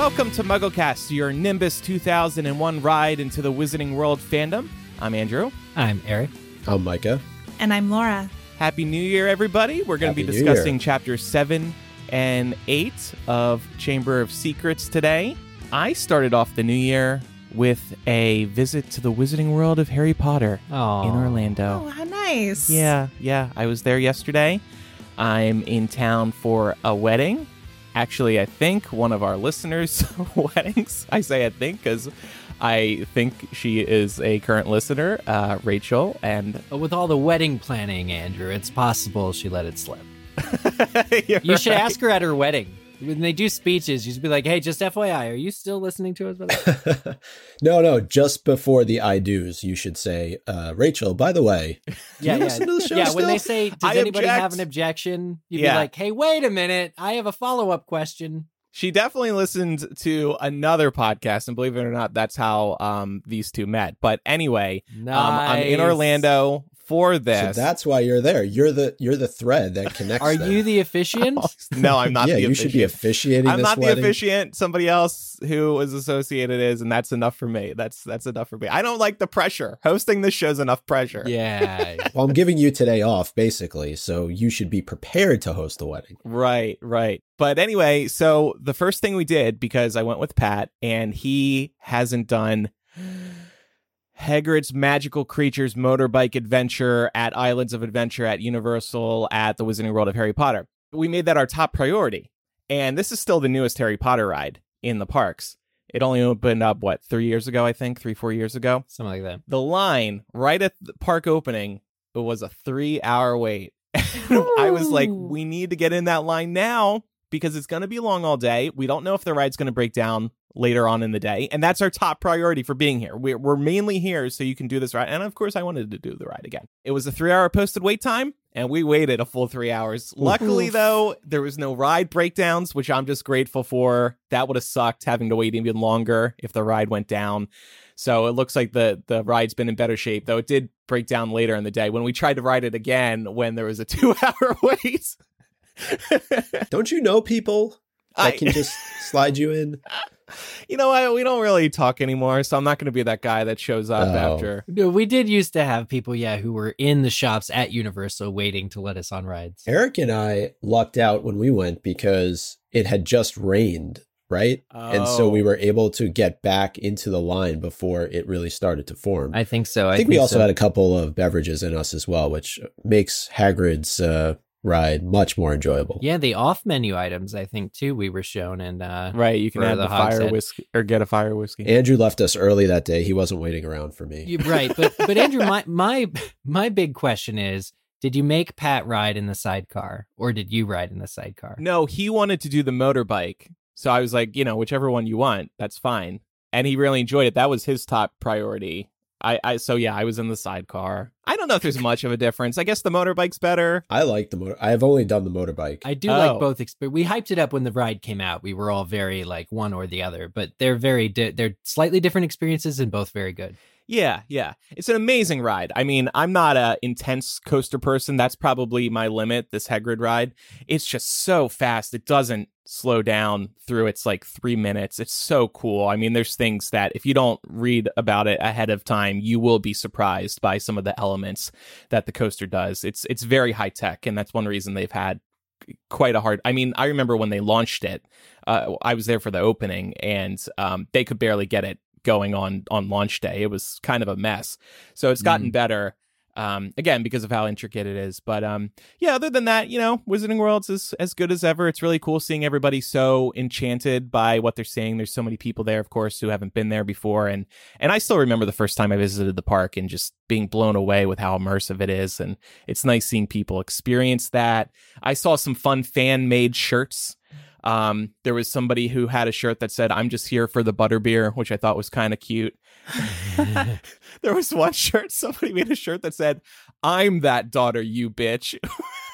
Welcome to MuggleCast, your Nimbus 2001 ride into the Wizarding World fandom. I'm Andrew. I'm Eric. I'm Micah. And I'm Laura. Happy New Year, everybody. We're going to be Happy New discussing Year. chapters 7 and 8 of Chamber of Secrets today. I started off the new year with a visit to the Wizarding World of Harry Potter in Orlando. Oh, how nice. Yeah, yeah. I was there yesterday. I'm in town for a wedding. Actually, I think one of our listeners' weddings. I say I think because I think she is a current listener, uh, Rachel. And with all the wedding planning, Andrew, it's possible she let it slip. You should right. ask her at her wedding. When they do speeches, you should be like, hey, just FYI, are you still listening to us? by the way?" no, no, just before the I do's, you should say, uh, Rachel, by the way, do yeah, you yeah. listen to the show yeah, still? when they say, does I anybody have an objection? You'd Yeah. be like, hey, wait a minute. I have a follow up question. She definitely listened to another podcast, and believe it or not, that's how um, these two met. But anyway, Nice. um, I'm in Orlando for so that's why you're there. You're the you're the thread that connects. Are them. you the officiant? no, I'm not yeah, the you should be officiating. I'm this not the officiant. Somebody else who is associated is, and that's enough for me. That's that's enough for me. I don't like the pressure. Hosting this show's enough pressure. yeah. Well, I'm giving you today off, basically, so you should be prepared to host the wedding. Right, right. But anyway, so the first thing we did because I went with Pat and he hasn't done Hagrid's Magical Creatures Motorbike Adventure at Islands of Adventure at Universal at the Wizarding World of Harry Potter. We made that our top priority. And this is still the newest Harry Potter ride in the parks. It only opened up, what, three years ago, I think? Three, four years ago? Something like that. the line right at the park opening it was a three hour wait i was like we need to get in that line now because it's going to be long all day. We don't know if the ride's going to break down later on in the day and that's our top priority for being here. We're, we're mainly here so you can do this ride and of course i wanted to do the ride again. It was a three hour posted wait time and we waited a full three hours. Luckily though there was no ride breakdowns which i'm just grateful for. That would have sucked having to wait even longer if the ride went down. So it looks like the the ride's been in better shape, though it did break down later in the day. When we tried to ride it again when there was a two hour wait. Don't you know people that I- can just slide you in? you know what? We don't really talk anymore, so I'm not going to be that guy that shows up Oh. after. No, we did used to have people, yeah, who were in the shops at Universal waiting to let us on rides. Eric and I lucked out when we went because it had just rained, right? And so we Oh. were able to get back into the line before it really started to form. I think so. I think we also so. had a couple of beverages in us as well, which makes Hagrid's uh, ride much more enjoyable. Yeah, the off menu items, I think too, we were shown and uh Right, you can For add the the, fire whiskey or get a fire whiskey. Andrew left us early that day. He wasn't waiting around for me. you- right, but but Andrew, my my my big question is did you make Pat ride in the sidecar or did you ride in the sidecar? no, he wanted to do the motorbike, so I was like, you know, whichever one you want, that's fine. And he really enjoyed it. That was his top priority. I, I so yeah, I was in the sidecar. I don't know if there's much of a difference. I guess the motorbike's better. I like the motor. I've only done the motorbike. I do Oh. like both. Exp- we hyped it up when the ride came out. We were all very like one or the other, but they're very di- they're slightly different experiences and both very good. Yeah, yeah. It's an amazing ride. I mean, I'm not a intense coaster person. That's probably my limit, this Hagrid ride. It's just so fast. It doesn't slow down through its like 3 minutes. It's so cool. I mean, there's things that if you don't read about it ahead of time, you will be surprised by some of the elements that the coaster does. It's it's very high tech and that's one reason they've had quite a hard I mean, I remember when they launched it, uh, I was there for the opening and um, they could barely get it going on on launch day. It was kind of a mess. So it's gotten better. Um, again, because of how intricate it is. But um, yeah, other than that, you know, Wizarding World's is as good as ever. It's really cool seeing everybody so enchanted by what they're seeing. There's so many people there, of course, who haven't been there before, and and I still remember the first time I visited the park and just being blown away with how immersive it is. And it's nice seeing people experience that. I saw some fun fan made shirts. Um, there was somebody who had a shirt that said, I'm just here for the butterbeer, which I thought was kind of cute. there was one shirt, somebody made a shirt that said, I'm that daughter, you bitch.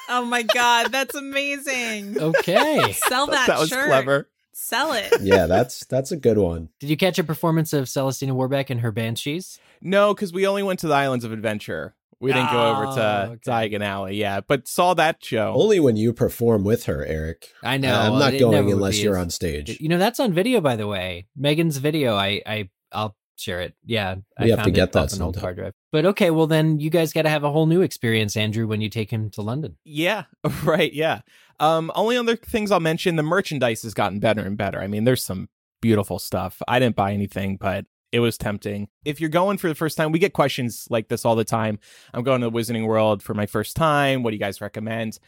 Oh my god, that's amazing. Okay. Sell that, that was shirt. clever. Sell it. yeah, that's that's a good one. Did you catch a performance of Celestina Warbeck and her Banshees? No, because we only went to the Islands of Adventure, We didn't go over to Oh, okay. Diagon Alley, yeah, but saw that show. Only when you perform with her, Eric. I know. I'm not it going unless you're as- on stage. You know, that's on video, by the way. Megan's video. I, I, I'll share it. Yeah, I We have to get that an old hard drive. But okay, well then you guys got to have a whole new experience, Andrew, when you take him to London. Yeah, right. Yeah. Um, only other things I'll mention: the merchandise has gotten better and better. I mean, there's some beautiful stuff. I didn't buy anything, but it was tempting. If you're going for the first time, we get questions like this all the time. I'm going to the Wizarding World for my first time. What do you guys recommend?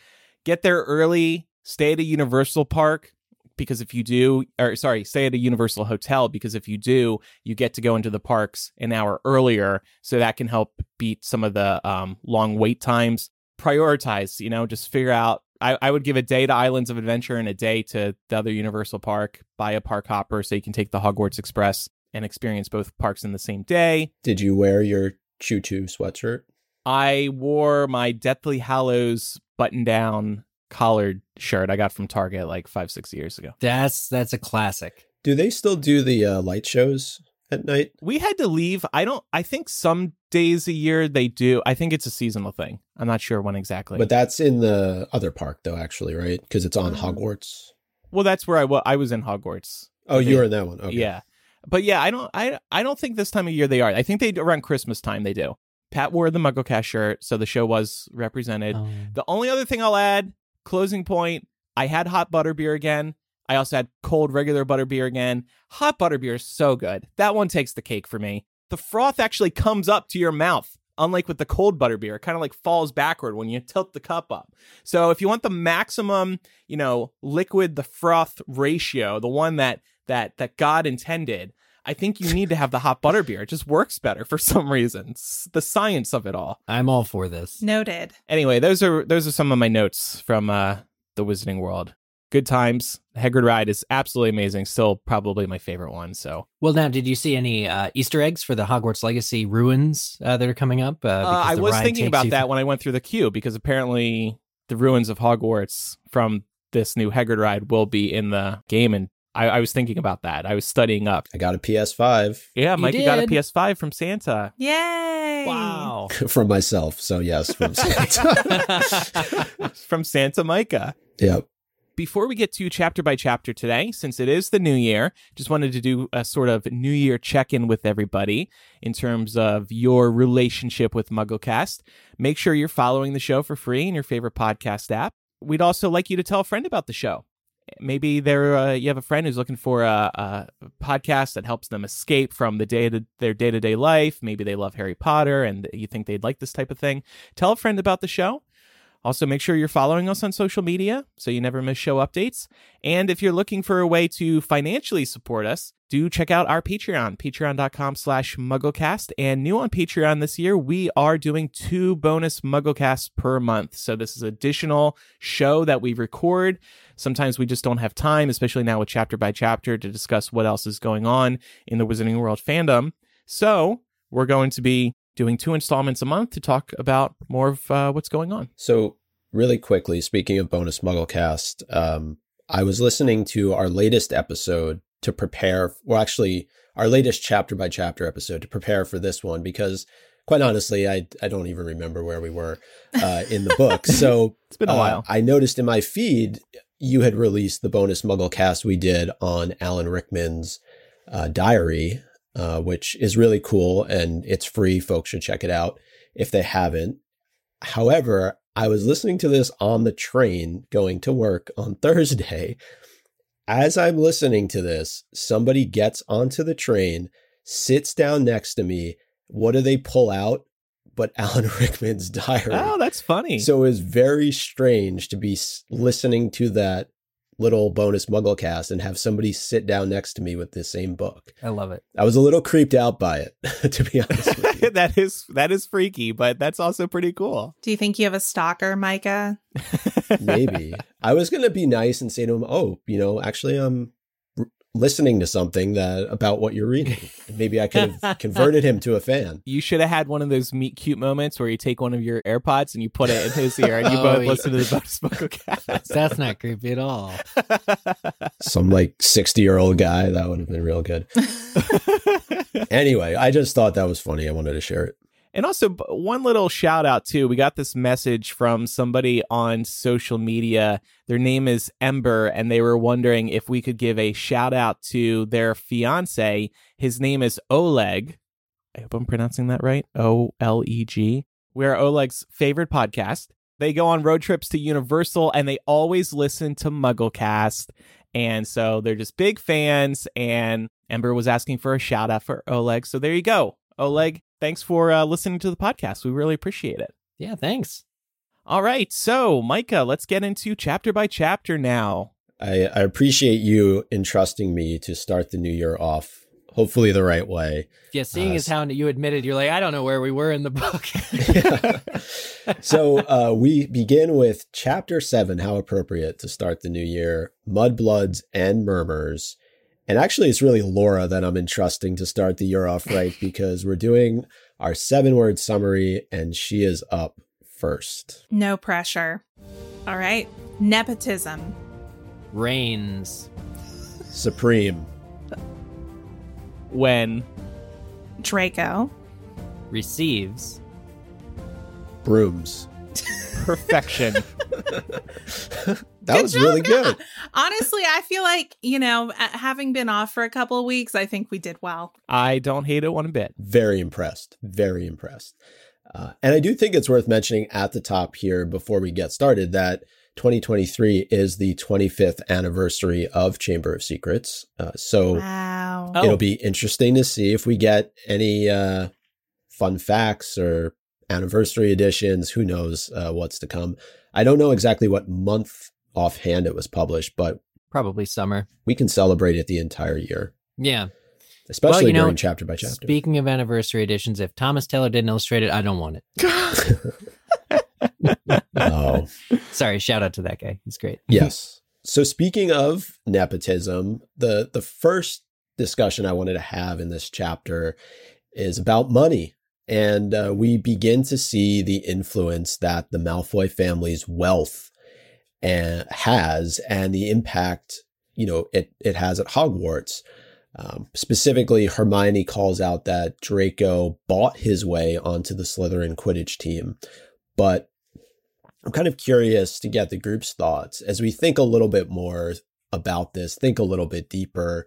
Get there early. Stay at a Universal Park because if you do, or sorry, stay at a Universal Hotel because if you do, you get to go into the parks an hour earlier, so that can help beat some of the um, long wait times prioritize, you know, just figure out. I, I would give a day to Islands of Adventure and a day to the other Universal Park. Buy a park hopper so you can take the Hogwarts Express and experience both parks in the same day. Did you wear your choo choo sweatshirt? I wore my Deathly Hallows button down collared shirt I got from Target like five, six years ago. That's that's a classic. Do they still do the uh, light shows at night? We had to leave. I don't, I think some days a year they do. I think it's a seasonal thing. I'm not sure when exactly. But that's in the other park, though, actually, right? Because it's on Uh, Hogwarts. well, that's where I was. I was in Hogwarts. Oh, they- you were in that one. Okay. Yeah. But yeah, I don't I I don't think this time of year they are. I think they around Christmas time they do. Pat wore the MuggleCast shirt, so the show was represented. Um, The only other thing I'll add, closing point, I had hot butter beer again. I also had cold regular butter beer again. Hot butter beer is so good. That one takes the cake for me. The froth actually comes up to your mouth, unlike with the cold butterbeer. It kind of like falls backward when you tilt the cup up. So if you want the maximum, you know, liquid the froth ratio, the one that that that God intended, I think you need to have the hot butter beer. It just works better for some reason. It's the science of it all. I'm all for this. Noted. Anyway, those are those are some of my notes from uh the Wizarding World. Good times. Hagrid ride is absolutely amazing. Still probably my favorite one. So Well, now, did you see any uh, Easter eggs for the Hogwarts Legacy ruins uh, that are coming up? Uh, uh, I was thinking about you- that when I went through the queue because apparently the ruins of Hogwarts from this new Hagrid ride will be in the game, and I, I was thinking about that. I was studying up. I got a PS5 Yeah, You Mikey got a? PS5 from Santa. Yay. Wow. from myself. So, yes, from Santa. from Santa Micah. yep. before we get to chapter by chapter today, since it is the new year, just wanted to do a sort of new year check in with everybody in terms of your relationship with MuggleCast. Make sure you're following the show for free in your favorite podcast app. We'd also like you to tell a friend about the show. Maybe there uh, you have a friend who's looking for a, a podcast that helps them escape from the day to their day to day life. Maybe they love Harry Potter and you think they'd like this type of thing. Tell a friend about the show. Also, make sure you're following us on social media so you never miss show updates. And if you're looking for a way to financially support us, do check out our Patreon, patreon.com slash mugglecast. And new on Patreon this year, we are doing two bonus mugglecasts per month. So this is additional show that we record. Sometimes we just don't have time, especially now with chapter by chapter, to discuss what else is going on in the Wizarding World fandom. So we're going to be doing two installments a month to talk about more of uh, what's going on. So, really quickly, speaking of bonus Mugglecast, um, I was listening to our latest episode to prepare, well, actually, our latest chapter by chapter episode to prepare for this one because, quite honestly, I I don't even remember where we were uh, in the book. So It's been a uh, while. I noticed in my feed you had released the bonus Mugglecast we did on Alan Rickman's uh, diary, uh, which is really cool and it's free. Folks should check it out if they haven't. However, I was listening to this on the train going to work on Thursday. As I'm listening to this, somebody gets onto the train, sits down next to me. What do they pull out? But Alan Rickman's diary. Oh, that's funny. So it was very strange to be listening to that little bonus Mugglecast and have somebody sit down next to me with the same book. I love it. I was a little creeped out by it, to be honest with you. that is that is freaky, but that's also pretty cool. Do you think you have a stalker, Micah? Maybe. I was going to be nice and say to him, "Oh, you know, actually I'm r- listening to something that about what you're reading." Maybe I could have converted him to a fan. You should have had one of those meet cute moments where you take one of your AirPods and you put it in his ear and you Oh, both yeah. listen to the bonus Mugglecast. That's not creepy at all. Some like 60-year-old guy, that would have been real good. Anyway, I just thought that was funny. I wanted to share it. And also, one little shout out too. We got this message from somebody on social media. Their name is Ember, and they were wondering if we could give a shout out to their fiance. His name is Oleg. I hope I'm pronouncing that right. O L E G. We're Oleg's favorite podcast. They go on road trips to Universal and they always listen to Mugglecast. And so they're just big fans. And Ember was asking for a shout out for Oleg. So there you go. Oleg, thanks for uh, listening to the podcast. We really appreciate it. Yeah, thanks. All right. So, Micah, let's get into chapter by chapter now. I, I appreciate you entrusting me to start the new year off, hopefully the right way. Yeah, seeing Uh, as how you admitted you're like, I don't know where we were in the book. so uh, we begin with chapter seven. How appropriate to start the new year: Mudbloods and Murmurs. And actually, it's really Laura that I'm entrusting to start the year off right because we're doing our seven-word summary, and she is up first. No pressure. All right. Nepotism. Reigns. Supreme. When Draco. Receives. Brooms. perfection. That Good was job, really girl. good. Honestly, I feel like, you know, having been off for a couple of weeks, I think we did well. I don't hate it one bit. Very impressed. Very impressed. Uh, and I do think it's worth mentioning at the top here before we get started that 2023 is the 25th anniversary of Chamber of Secrets. Uh, so Wow. Oh. it'll be interesting to see if we get any uh, fun facts or anniversary editions. Who knows uh, what's to come? I don't know exactly what month offhand it was published, but Probably summer. we can celebrate it the entire year, Yeah. especially you know, during chapter by chapter. Speaking of anniversary editions, if Thomas Taylor didn't illustrate it, I don't want it. oh. Sorry, shout out to that guy. He's great. Yes. So speaking of nepotism, the the first discussion I wanted to have in this chapter is about money. And uh, we begin to see the influence that the Malfoy family's wealth and has and the impact, you know, it, it has at Hogwarts. Um, specifically, Hermione calls out that Draco bought his way onto the Slytherin Quidditch team. But I'm kind of curious to get the group's thoughts as we think a little bit more about this, think a little bit deeper.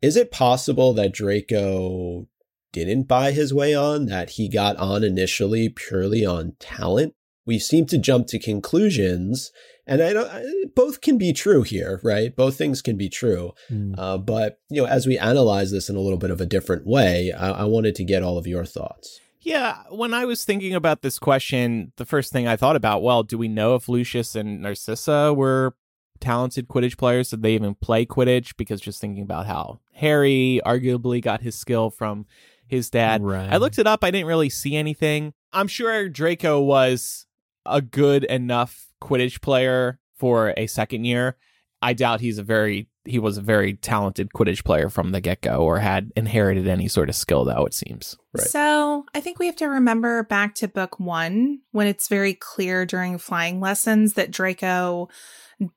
Is it possible that Draco didn't buy his way on, that he got on initially purely on talent? We seem to jump to conclusions, and I don't. I- Both can be true here, right? Both things can be true. Mm. Uh, but you know, as we analyze this in a little bit of a different way, I, I wanted to get all of your thoughts. Yeah, when I was thinking about this question, the first thing I thought about, well, do we know if Lucius and Narcissa were talented Quidditch players? Did they even play Quidditch? Because just thinking about how Harry arguably got his skill from his dad. Right. I looked it up. I didn't really see anything. I'm sure Draco was a good enough Quidditch player for a second year. I doubt he's a very he was a very talented Quidditch player from the get go or had inherited any sort of skill though it seems. Right. So I think we have to remember back to book one when it's very clear during flying lessons that Draco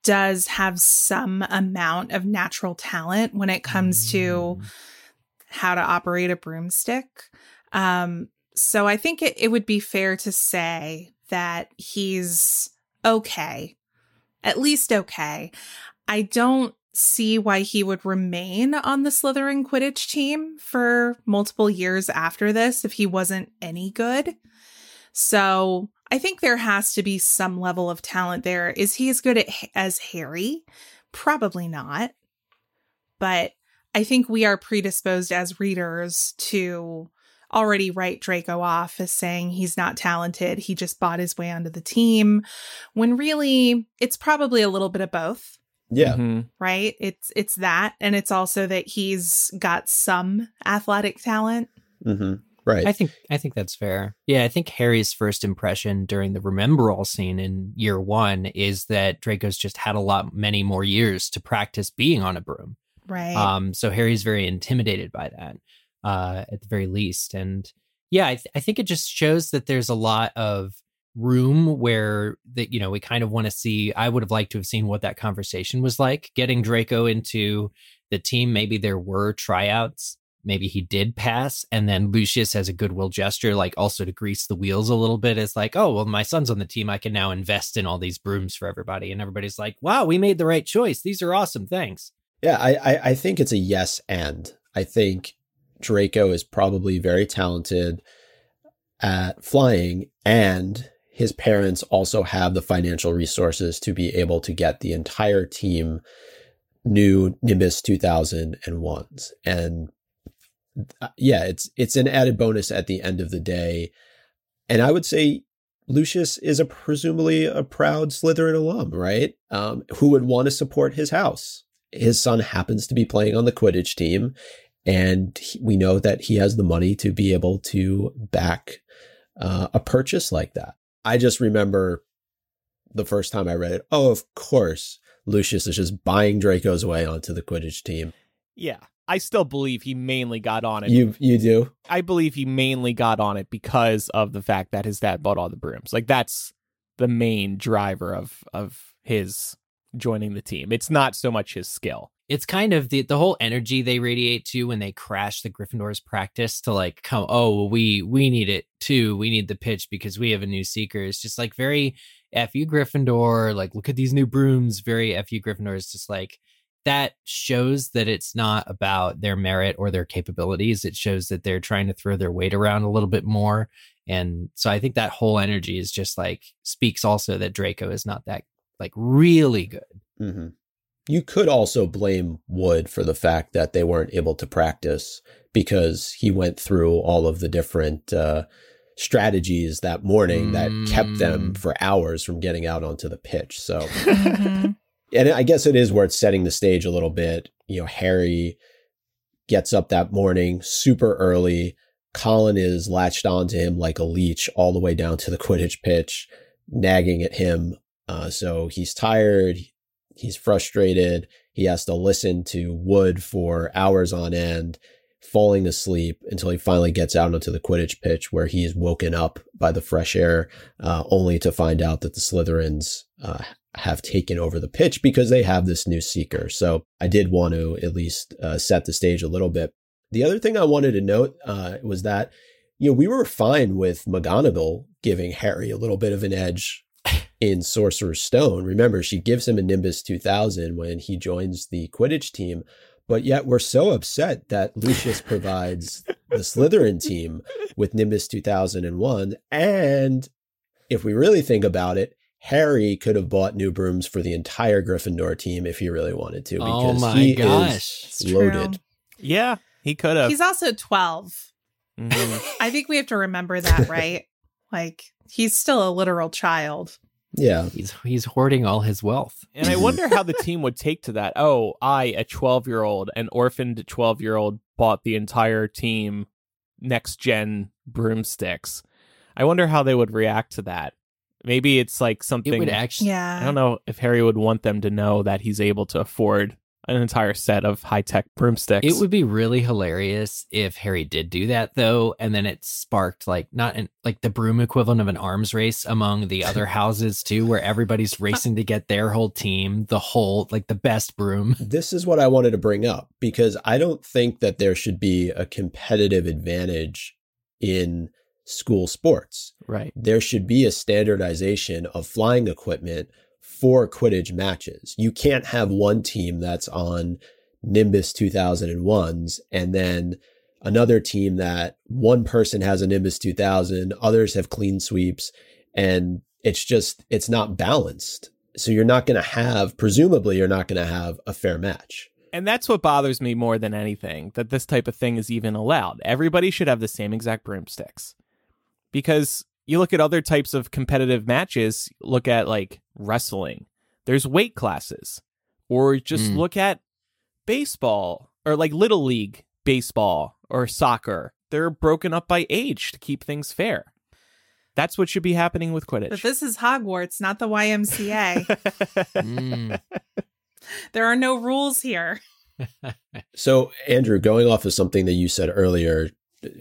does have some amount of natural talent when it comes to Mm. how to operate a broomstick. Um, so I think it, it would be fair to say that he's okay, at least okay. I don't see why he would remain on the Slytherin Quidditch team for multiple years after this if he wasn't any good. So I think there has to be some level of talent there. Is he as good at, as Harry? Probably not. But I think we are predisposed as readers to already write Draco off as saying he's not talented. He just bought his way onto the team, when really it's probably a little bit of both Yeah. Mhm. right? It's it's that and it's also that he's got some athletic talent. hmm Right. I think I think that's fair. Yeah, I think Harry's first impression during the Remembrall scene in year one is that Draco's just had a lot many more years to practice being on a broom. Right. Um, so Harry's very intimidated by that, uh, at the very least. And yeah, I, th- I think it just shows that there's a lot of room where that you know we kind of want to see. I would have liked to have seen what that conversation was like, getting Draco into the team. Maybe there were tryouts maybe he did pass and then lucius has a goodwill gesture like also to grease the wheels a little bit is like oh well my son's on the team i can now invest in all these brooms for everybody and everybody's like wow we made the right choice these are awesome thanks yeah i i, I think it's a yes and i think draco is probably very talented at flying and his parents also have the financial resources to be able to get the entire team new Nimbus 2001s. And uh, yeah, it's it's an added bonus at the end of the day. And I would say Lucius is a presumably a proud Slytherin alum, right? Um, who would want to support his house. His son happens to be playing on the Quidditch team, and he, we know that he has the money to be able to back uh, a purchase like that. I just remember the first time I read it. Oh, of course, Lucius is just buying Draco's way onto the Quidditch team. Yeah. I still believe he mainly got on it. You you do? I believe he mainly got on it because of the fact that his dad bought all the brooms. Like that's the main driver of of his joining the team. It's not so much his skill. It's kind of the the whole energy they radiate to when they crash the Gryffindor's practice to like come oh well, we we need it too. We need the pitch because we have a new seeker. It's just like very fu Gryffindor. Like look at these new brooms. Very fu Gryffindor. It's just like that shows that it's not about their merit or their capabilities. It shows that they're trying to throw their weight around a little bit more. And so I think that whole energy is just like speaks also that Draco is not that like really good. Mm-hmm. You could also blame Wood for the fact that they weren't able to practice because he went through all of the different uh, strategies that morning mm. that kept them mm. for hours from getting out onto the pitch. So. Mm-hmm and I guess it is worth setting the stage a little bit. You know, Harry gets up that morning super early. Colin is latched onto him like a leech all the way down to the Quidditch pitch, nagging at him. Uh, so he's tired. He's frustrated. He has to listen to Wood for hours on end, falling asleep until he finally gets out onto the Quidditch pitch where he is woken up by the fresh air, uh, only to find out that the Slytherins uh, have taken over the pitch because they have this new seeker. So I did want to at least uh, set the stage a little bit. The other thing I wanted to note uh, was that, you know, we were fine with McGonagall giving Harry a little bit of an edge in Sorcerer's Stone. Remember, she gives him a Nimbus 2000 when he joins the Quidditch team. But yet we're so upset that Lucius provides the Slytherin team with Nimbus 2001. And if we really think about it, Harry could have bought new brooms for the entire Gryffindor team if he really wanted to oh because oh he gosh. is loaded. Yeah, he could have. He's also 12. Mm-hmm. I think we have to remember that, right? like he's still a literal child. Yeah. He's he's hoarding all his wealth. And I wonder how the team would take to that. Oh, I, a 12-year-old, an orphaned 12-year-old bought the entire team next gen broomsticks. I wonder how they would react to that. Maybe it's like something. It would actually. Yeah. I don't know if Harry would want them to know that he's able to afford an entire set of high tech broomsticks. It would be really hilarious if Harry did do that though, and then it sparked like not an, like the broom equivalent of an arms race among the other houses too, where everybody's racing to get their whole team, the whole like the best broom. This is what I wanted to bring up because I don't think that there should be a competitive advantage in school sports. Right. There should be a standardization of flying equipment for Quidditch matches. You can't have one team that's on Nimbus 2001s and then another team that one person has a Nimbus 2000, others have Cleansweeps, and it's just, it's not balanced. So you're not going to have, presumably, you're not going to have a fair match. And that's what bothers me more than anything that this type of thing is even allowed. Everybody should have the same exact broomsticks because you look at other types of competitive matches, look at like wrestling, there's weight classes, or just mm. look at baseball or like little league baseball or soccer. They're broken up by age to keep things fair. That's what should be happening with Quidditch. But this is Hogwarts, not the YMCA. mm. There are no rules here. so, Andrew, going off of something that you said earlier,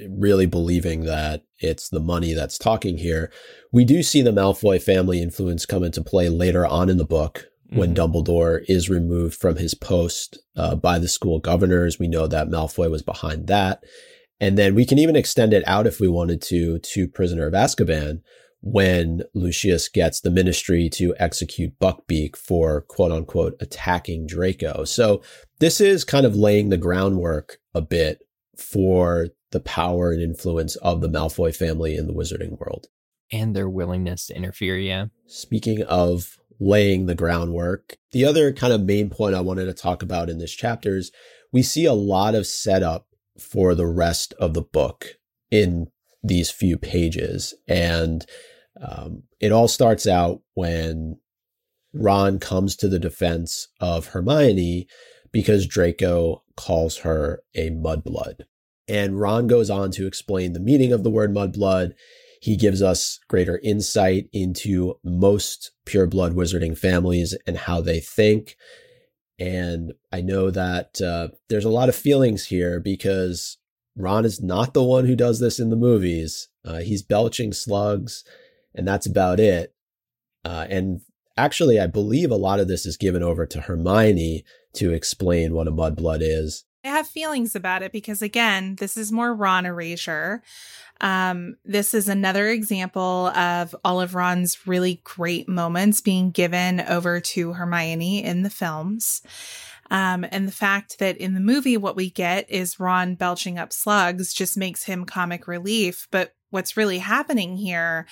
really believing that it's the money that's talking here. We do see the Malfoy family influence come into play later on in the book when Mhm. Dumbledore is removed from his post uh, by the school governors. We know that Malfoy was behind that. And then we can even extend it out if we wanted to to Prisoner of Azkaban when Lucius gets the ministry to execute Buckbeak for quote unquote attacking Draco. So this is kind of laying the groundwork a bit for the power and influence of the Malfoy family in the wizarding world. And their willingness to interfere, yeah. Speaking of laying the groundwork, the other kind of main point I wanted to talk about in this chapter is we see a lot of setup for the rest of the book in these few pages. And um, it all starts out when Ron comes to the defense of Hermione because Draco calls her a mudblood. And Ron goes on to explain the meaning of the word mudblood. He gives us greater insight into most pureblood wizarding families and how they think. And I know that uh, there's a lot of feelings here because Ron is not the one who does this in the movies. Uh, he's belching slugs, and that's about it. Uh, and actually, I believe a lot of this is given over to Hermione to explain what a mudblood is. I have feelings about it because again, this is more Ron erasure. Um, this is another example of all of Ron's really great moments being given over to Hermione in the films. Um, and the fact that in the movie, what we get is Ron belching up slugs just makes him comic relief. But what's really happening here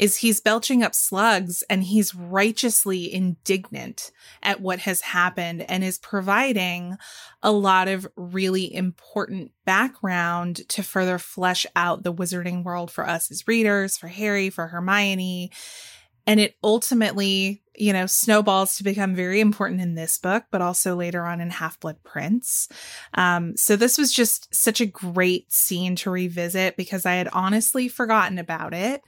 is he's belching up slugs and he's righteously indignant at what has happened and is providing a lot of really important background to further flesh out the wizarding world for us as readers, for Harry, for Hermione. And it ultimately, you know, snowballs to become very important in this book, but also later on in Half Blood Prince. Um, so this was just such a great scene to revisit because I had honestly forgotten about it.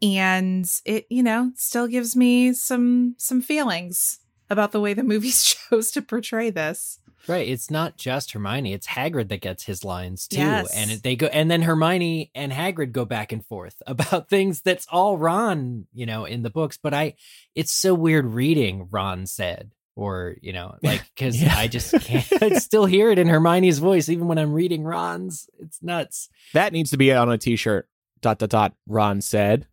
And it, you know, still gives me some some feelings about the way the movies chose to portray this. Right. It's not just Hermione. It's Hagrid that gets his lines too. Yes. And it, they go, and then Hermione and Hagrid go back and forth about things that's all Ron, you know, in the books. But I, it's so weird reading Ron said, or, you know, like, cause Yeah. I just can't I still hear it in Hermione's voice, even when I'm reading Ron's. It's nuts. That needs to be on a t-shirt. Dot dot dot. Ron said.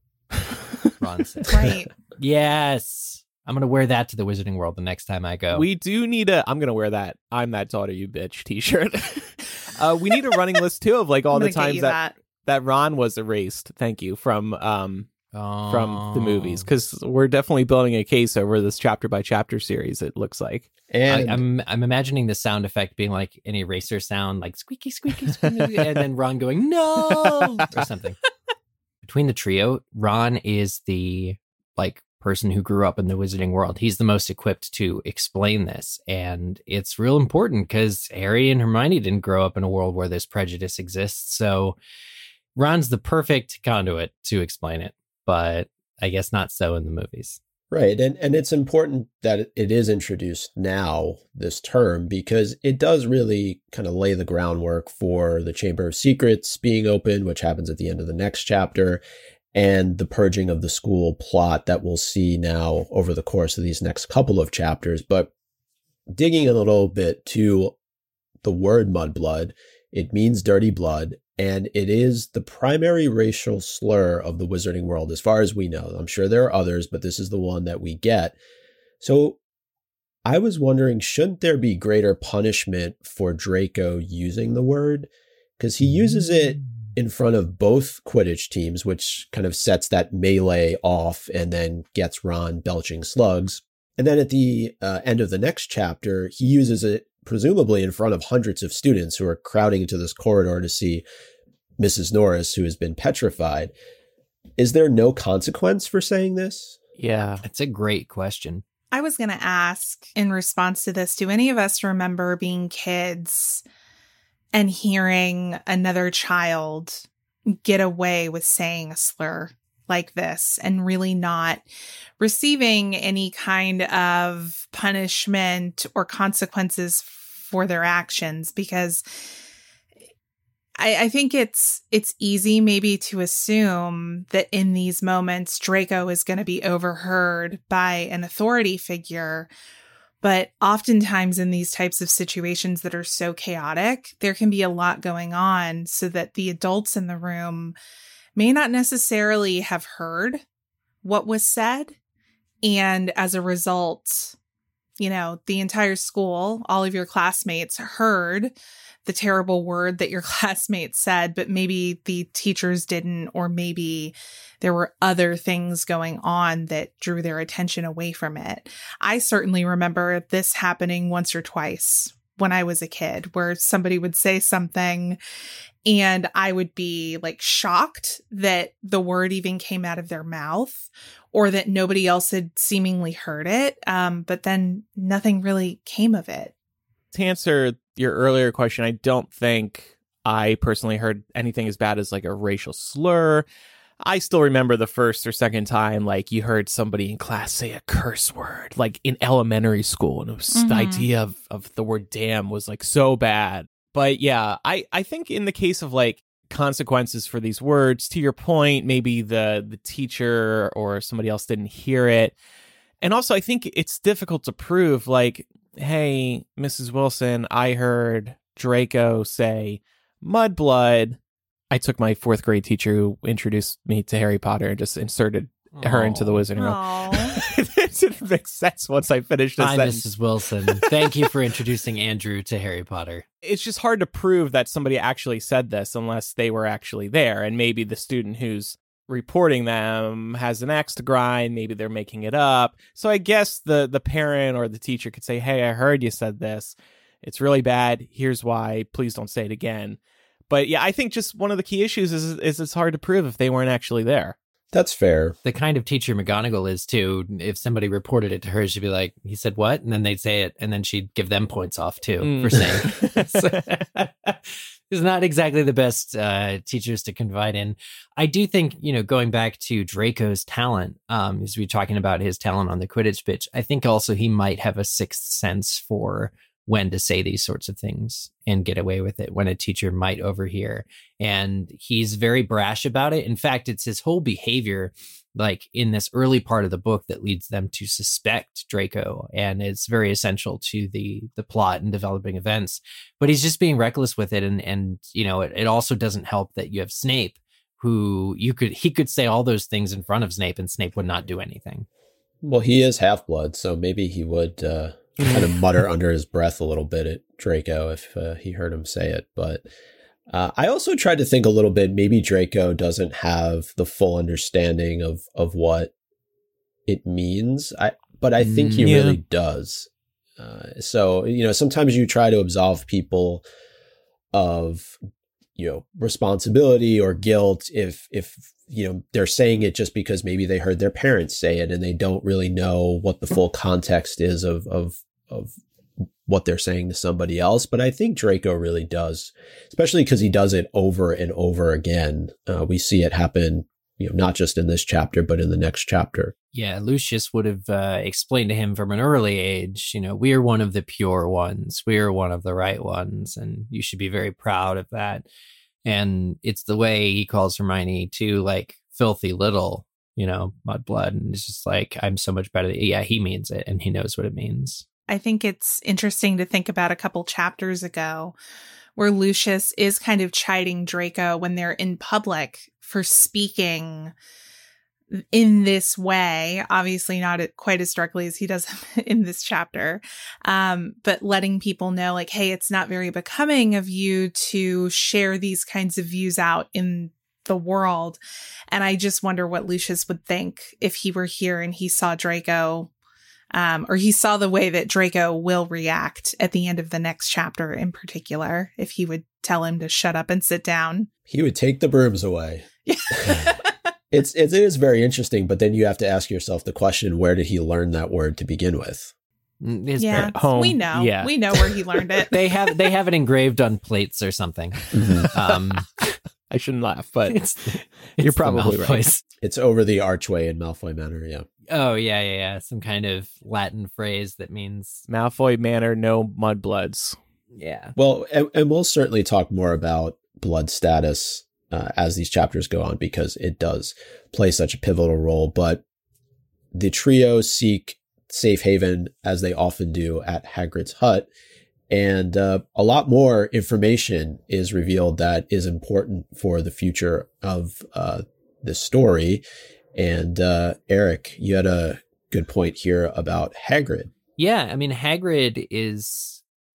Ron said, Right. yes. I'm going to wear that to the Wizarding World the next time I go. We do need a. I'm gonna wear that. I'm that daughter, you bitch T-shirt. uh, we need a running list too of like all the times you that, that Ron was erased. Thank you from um from the movies Oh. because we're definitely building a case over this chapter by chapter series. It looks like. And I, I'm I'm imagining the sound effect being like an eraser sound, like squeaky, squeaky, squeaky, and then Ron going no or something. Between the trio, Ron is the like person who grew up in the wizarding world. He's the most equipped to explain this, and it's real important because Harry and Hermione didn't grow up in a world where this prejudice exists. So Ron's the perfect conduit to explain it, but I guess not so in the movies. Right. And and it's important that it is introduced now, this term, because it does really kind of lay the groundwork for the Chamber of Secrets being opened, which happens at the end of the next chapter, and the purging of the school plot that we'll see now over the course of these next couple of chapters. But digging a little bit to the word mudblood, it means dirty blood, and it is the primary racial slur of the wizarding world, as far as we know. I'm sure there are others, but this is the one that we get. So I was wondering, shouldn't there be greater punishment for Draco using the word? Because he uses it mm. In front of both Quidditch teams, which kind of sets that melee off and then gets Ron belching slugs. And then at the uh, end of the next chapter, he uses it presumably in front of hundreds of students who are crowding into this corridor to see Mrs. Norris, who has been petrified. Is there no consequence for saying this? Yeah. It's a great question. I was going to ask in response to this do any of us remember being kids and hearing another child get away with saying a slur like this and really not receiving any kind of punishment or consequences for their actions? Because I, I think it's it's easy maybe to assume that in these moments Draco is going to be overheard by an authority figure. But oftentimes in these types of situations that are so chaotic, there can be a lot going on so that the adults in the room may not necessarily have heard what was said. And as a result, you know, the entire school, all of your classmates heard the terrible word that your classmates said, but maybe the teachers didn't, or maybe there were other things going on that drew their attention away from it. I certainly remember this happening once or twice when I was a kid, where somebody would say something and I would be like shocked that the word even came out of their mouth or that nobody else had seemingly heard it. Um, but then nothing really came of it. To answer your earlier question, I don't think I personally heard anything as bad as like a racial slur. I still remember the first or second time like you heard somebody in class say a curse word, like in elementary school, and it was mm-hmm. the idea of, of the word damn was like so bad. But yeah, I, I think in the case of like consequences for these words, to your point, maybe the the teacher or somebody else didn't hear it. And also I think it's difficult to prove like hey, Mrs. Wilson, I heard Draco say mudblood. I took my fourth grade teacher who introduced me to Harry Potter and just inserted Aww. her into the wizarding room. it didn't make sense once I finished Hi, sentence. Mrs. Wilson. Thank you for introducing Andrew to Harry Potter. It's just hard to prove that somebody actually said this unless they were actually there. And maybe the student who's reporting them has an axe to grind maybe they're making it up. So i guess the the parent or the teacher could say hey i heard you said this. It's really bad. Here's why. Please don't say it again. But yeah i think just one of the key issues is is it's hard to prove if they weren't actually there that's fair the kind of teacher mcgonagall is too if somebody reported it to her she'd be like he said what and then they'd say it and then she'd give them points off too mm. for saying is not exactly the best uh, teachers to confide in. I do think, you know, going back to Draco's talent, um, as we are talking about his talent on the Quidditch pitch, I think also he might have a sixth sense for when to say these sorts of things and get away with it when a teacher might overhear. And he's very brash about it. In fact, it's his whole behavior like in this early part of the book that leads them to suspect Draco and it's very essential to the the plot and developing events but he's just being reckless with it and and you know it, it also doesn't help that you have Snape who you could he could say all those things in front of Snape and Snape would not do anything well he is half blood so maybe he would uh kind of mutter under his breath a little bit at Draco if uh, he heard him say it but uh, I also tried to think a little bit. Maybe Draco doesn't have the full understanding of of what it means. I, but I think he yeah. really does. Uh, so you know, sometimes you try to absolve people of you know responsibility or guilt if if you know they're saying it just because maybe they heard their parents say it and they don't really know what the full context is of of of what they're saying to somebody else. But I think Draco really does, especially because he does it over and over again. Uh, we see it happen, you know, not just in this chapter, but in the next chapter. Yeah, Lucius would have uh, explained to him from an early age, you know, we are one of the pure ones, we are one of the right ones, and you should be very proud of that. And it's the way he calls Hermione to like filthy little, you know, mudblood, and it's just like I'm so much better. Yeah, he means it, and he knows what it means. I think it's interesting to think about a couple chapters ago where Lucius is kind of chiding Draco when they're in public for speaking in this way obviously not quite as directly as he does in this chapter um, but letting people know like hey it's not very becoming of you to share these kinds of views out in the world and i just wonder what lucius would think if he were here and he saw draco um, or he saw the way that Draco will react at the end of the next chapter in particular, if he would tell him to shut up and sit down. He would take the brooms away. it's, it is very interesting, but then you have to ask yourself the question where did he learn that word to begin with? Mm, his yeah, home. we know. Yeah. We know where he learned it. they have they have it engraved on plates or something. Mm-hmm. Um, I shouldn't laugh, but it's, it's you're probably right. It's over the archway in Malfoy Manor. Yeah. Oh yeah, yeah, yeah. Some kind of Latin phrase that means Malfoy Manor, no mudbloods. Yeah. Well, and, and we'll certainly talk more about blood status uh, as these chapters go on because it does play such a pivotal role. But the trio seek safe haven as they often do at Hagrid's hut. And uh, a lot more information is revealed that is important for the future of uh, this story. And uh, Eric, you had a good point here about Hagrid. Yeah, I mean, Hagrid is.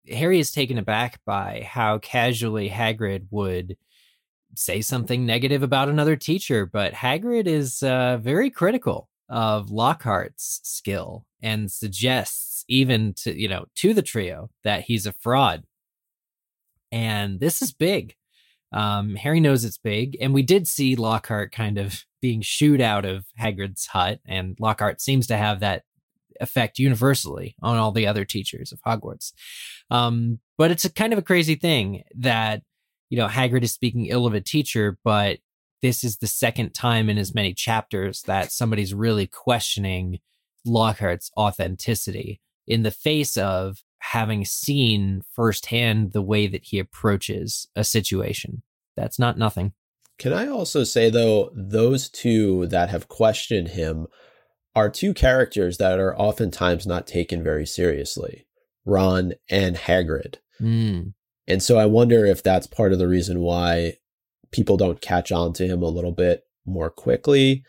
Harry is taken aback by how casually Hagrid would say something negative about another teacher, but Hagrid is uh, very critical of Lockhart's skill and suggests even to you know to the trio that he's a fraud. And this is big. Um, Harry knows it's big, and we did see Lockhart kind of being shooed out of Hagrid's hut, and Lockhart seems to have that effect universally on all the other teachers of Hogwarts. Um, but it's a kind of a crazy thing that you know Hagrid is speaking ill of a teacher, but this is the second time in as many chapters that somebody's really questioning Lockhart's authenticity in the face of having seen firsthand the way that he approaches a situation. That's not nothing. Can I also say, though, those two that have questioned him are two characters that are oftentimes not taken very seriously Ron and Hagrid. Mm. And so I wonder if that's part of the reason why people don't catch on to him a little bit more quickly.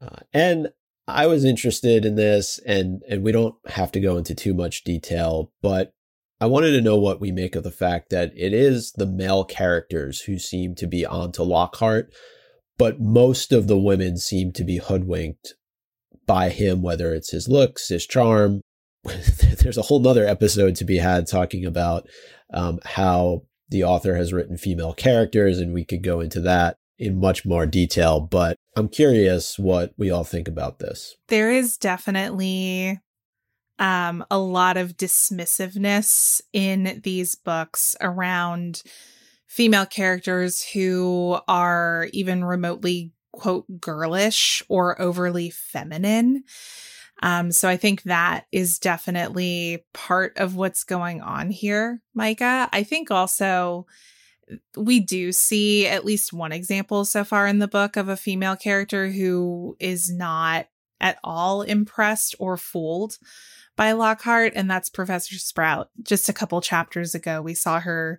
Uh, and I was interested in this, and and we don't have to go into too much detail, but I wanted to know what we make of the fact that it is the male characters who seem to be onto Lockhart, but most of the women seem to be hoodwinked by him, whether it's his looks, his charm. There's a whole nother episode to be had talking about um, how the author has written female characters, and we could go into that in much more detail. But I'm curious what we all think about this. There is definitely um, a lot of dismissiveness in these books around female characters who are even remotely quote girlish or overly feminine. Um, so I think that is definitely part of what's going on here, Micah. I think also we do see at least one example so far in the book of a female character who is not at all impressed or fooled by Lockhart, and that's Professor Sprout. Just a couple chapters ago, we saw her,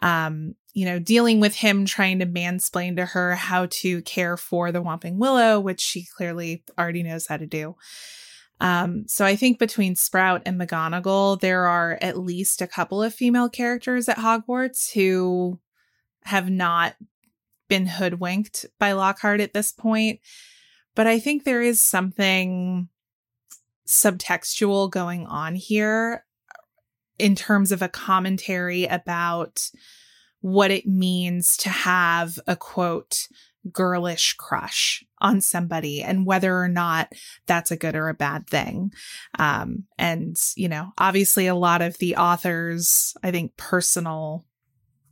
um, you know, dealing with him trying to mansplain to her how to care for the Whomping Willow, which she clearly already knows how to do. Um, so I think between Sprout and McGonagall, there are at least a couple of female characters at Hogwarts who have not been hoodwinked by Lockhart at this point. But I think there is something subtextual going on here in terms of a commentary about what it means to have a quote girlish crush on somebody and whether or not that's a good or a bad thing. Um, and, you know, obviously a lot of the authors, I think, personal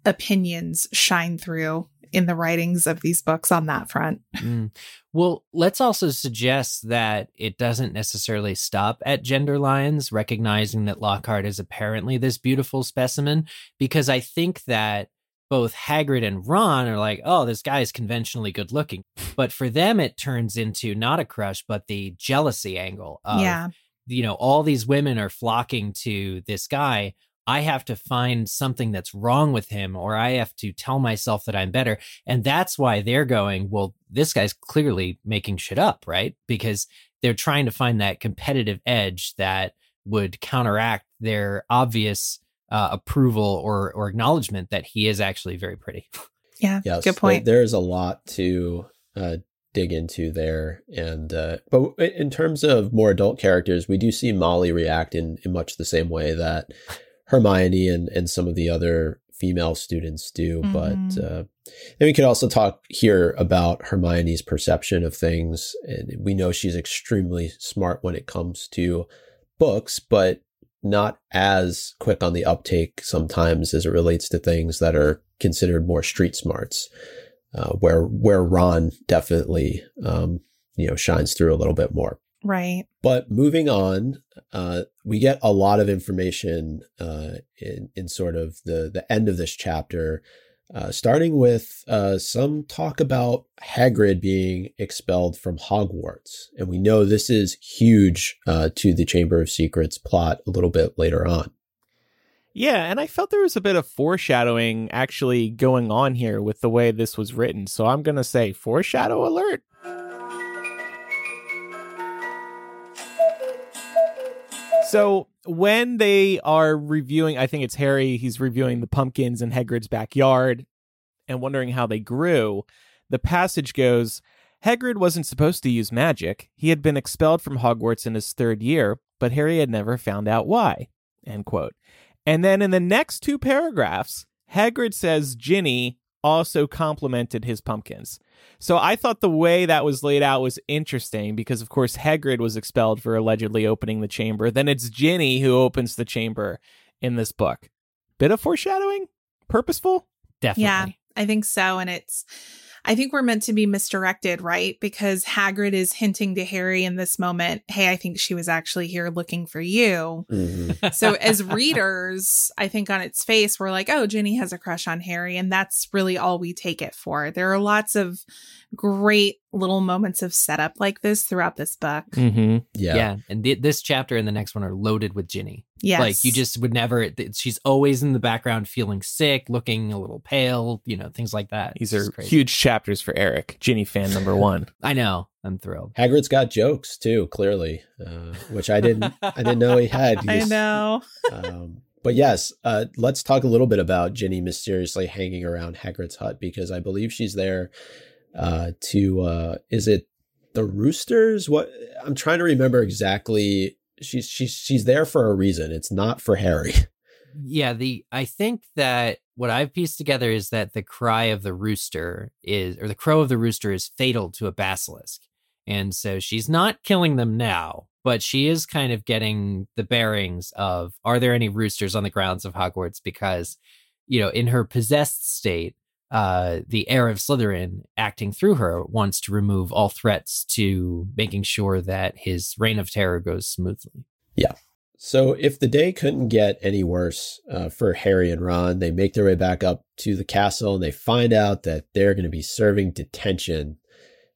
opinions shine through in the writings of these books on that front. Mm. Well, let's also suggest that it doesn't necessarily stop at gender lines, recognizing that Lockhart is apparently this beautiful specimen, because I think that both Hagrid and Ron are like, oh, this guy is conventionally good looking. But for them, it turns into not a crush, but the jealousy angle of, yeah. you know, all these women are flocking to this guy. I have to find something that's wrong with him, or I have to tell myself that I'm better. And that's why they're going, well, this guy's clearly making shit up, right? Because they're trying to find that competitive edge that would counteract their obvious uh, approval or or acknowledgement that he is actually very pretty. Yeah, yes, good point. There's a lot to uh, dig into there, and uh, but in terms of more adult characters, we do see Molly react in, in much the same way that Hermione and and some of the other female students do. Mm-hmm. But uh, then we could also talk here about Hermione's perception of things, and we know she's extremely smart when it comes to books, but not as quick on the uptake sometimes as it relates to things that are considered more street smarts, uh, where where Ron definitely um, you know shines through a little bit more. Right. But moving on, uh, we get a lot of information uh, in in sort of the the end of this chapter uh, starting with uh, some talk about Hagrid being expelled from Hogwarts. And we know this is huge uh, to the Chamber of Secrets plot a little bit later on. Yeah, and I felt there was a bit of foreshadowing actually going on here with the way this was written. So I'm going to say foreshadow alert. So when they are reviewing, I think it's Harry, he's reviewing the pumpkins in Hagrid's backyard and wondering how they grew. The passage goes Hagrid wasn't supposed to use magic. He had been expelled from Hogwarts in his third year, but Harry had never found out why. End quote. And then in the next two paragraphs, Hagrid says Ginny also complimented his pumpkins. So I thought the way that was laid out was interesting because, of course, Hagrid was expelled for allegedly opening the chamber. Then it's Ginny who opens the chamber in this book. Bit of foreshadowing? Purposeful? Definitely. Yeah, I think so. And it's, I think we're meant to be misdirected, right? Because Hagrid is hinting to Harry in this moment, hey, I think she was actually here looking for you. Mhm. So as readers, I think on its face, we're like, oh, Ginny has a crush on Harry. And that's really all we take it for. There are lots of great little moments of setup like this throughout this book. Mm-hmm. Yeah. Yeah. And th- this chapter and the next one are loaded with Ginny. Yes. Like you just would never, th- she's always in the background feeling sick, looking a little pale, you know, things like that. These It's are crazy. huge chapters for Eric, Ginny fan number one. I know. I'm thrilled. Hagrid's got jokes too, clearly, uh, which I didn't. I didn't know he had. I know. um, but yes, uh, let's talk a little bit about Ginny mysteriously hanging around Hagrid's hut because I believe she's there uh, to. Uh, is it the roosters? What I'm trying to remember exactly. She's she's she's there for a reason. It's not for Harry. Yeah, the I think that what I've pieced together is that the cry of the rooster is or the crow of the rooster is fatal to a basilisk. And so she's not killing them now, but she is kind of getting the bearings of are there any roosters on the grounds of Hogwarts because you know, in her possessed state, uh the heir of Slytherin acting through her wants to remove all threats to making sure that his reign of terror goes smoothly. Yeah. So, if the day couldn't get any worse uh, for Harry and Ron, they make their way back up to the castle and they find out that they're going to be serving detention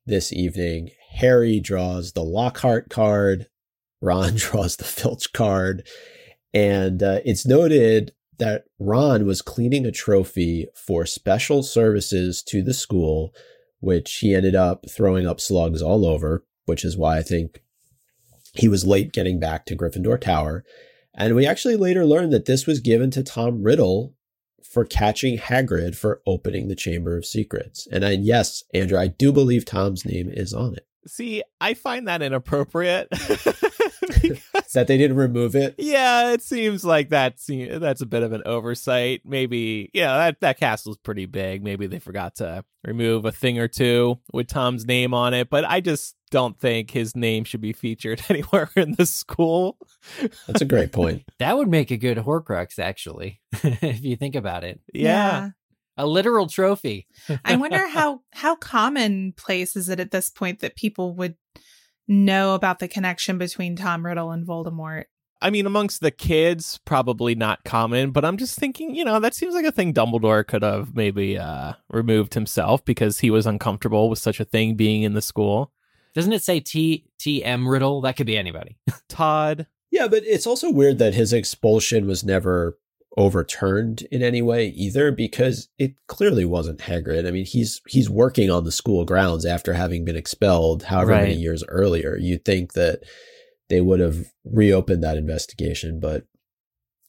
this evening. Harry draws the Lockhart card, Ron draws the Filch card, and uh, it's noted that Ron was cleaning a trophy for special services to the school, which he ended up throwing up slugs all over, which is why I think he was late getting back to Gryffindor Tower. And we actually later learned that this was given to Tom Riddle for catching Hagrid for opening the Chamber of Secrets. And I, yes, Andrew, I do believe Tom's name is on it. See, I find that inappropriate. Because- That they didn't remove it. yeah, it seems like that. That's a bit of an oversight. Maybe, yeah, that that castle's pretty big. Maybe they forgot to remove a thing or two with Tom's name on it. But I just don't think his name should be featured anywhere in the school. That's a great point. That would make a good Horcrux, actually, if you think about it. Yeah. A literal trophy. I wonder how how commonplace is it at this point that people would know about the connection between Tom Riddle and Voldemort? I mean, amongst the kids, probably not common, but I'm just thinking, you know, that seems like a thing Dumbledore could have maybe uh, removed himself because he was uncomfortable with such a thing being in the school. Doesn't it say T T M Riddle? That could be anybody. Todd, Yeah, but it's also weird that his expulsion was never overturned in any way either because it clearly wasn't Hagrid. I mean, he's he's working on the school grounds after having been expelled however many years earlier. You'd think that they would have reopened that investigation, but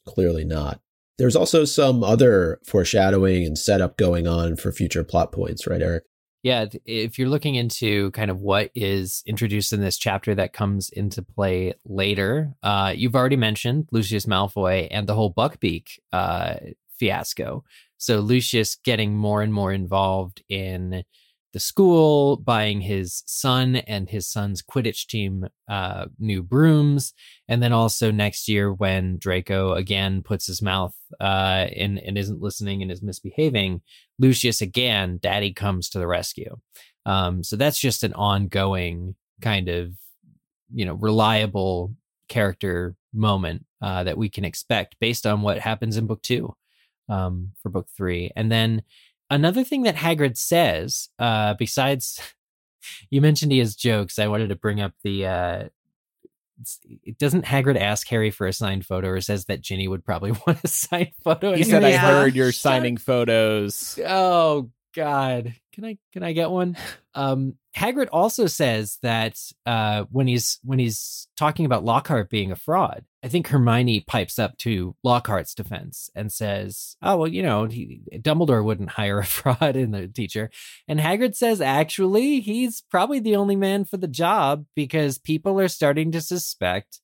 clearly not. There's also some other foreshadowing and setup going on for future plot points, right, Eric? Yeah, if you're looking into kind of what is introduced in this chapter that comes into play later, uh, you've already mentioned Lucius Malfoy and the whole Buckbeak uh, fiasco. So Lucius getting more and more involved in the school, buying his son and his son's Quidditch team uh, new brooms, and then also next year when Draco again puts his mouth uh, in and isn't listening and is misbehaving, Lucius again, Daddy comes to the rescue. Um, so that's just an ongoing kind of, you know, reliable character moment uh, that we can expect based on what happens in book two um, for book three. And then another thing that Hagrid says, uh, besides you mentioned he has jokes, I wanted to bring up the uh, it doesn't Hagrid ask Harry for a signed photo or says that Ginny would probably want a signed photo? He said, "I heard you're signing photos." Oh God, can I can I get one? Um, Hagrid also says that uh, when he's when he's talking about Lockhart being a fraud, I think Hermione pipes up to Lockhart's defense and says, "Oh well, you know, he, Dumbledore wouldn't hire a fraud in the teacher." And Hagrid says, "Actually, he's probably the only man for the job because people are starting to suspect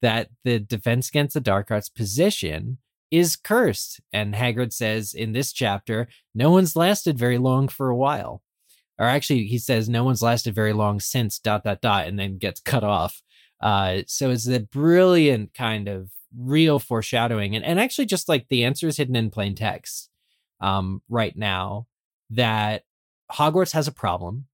that the Defense Against the Dark Arts position." Is cursed. And Hagrid says in this chapter, no one's lasted very long for a while. Or actually, he says no one's lasted very long since dot dot dot, and then gets cut off. Uh, so it's a brilliant kind of real foreshadowing, and and actually just like the answer is hidden in plain text. Um, right now, that Hogwarts has a problem.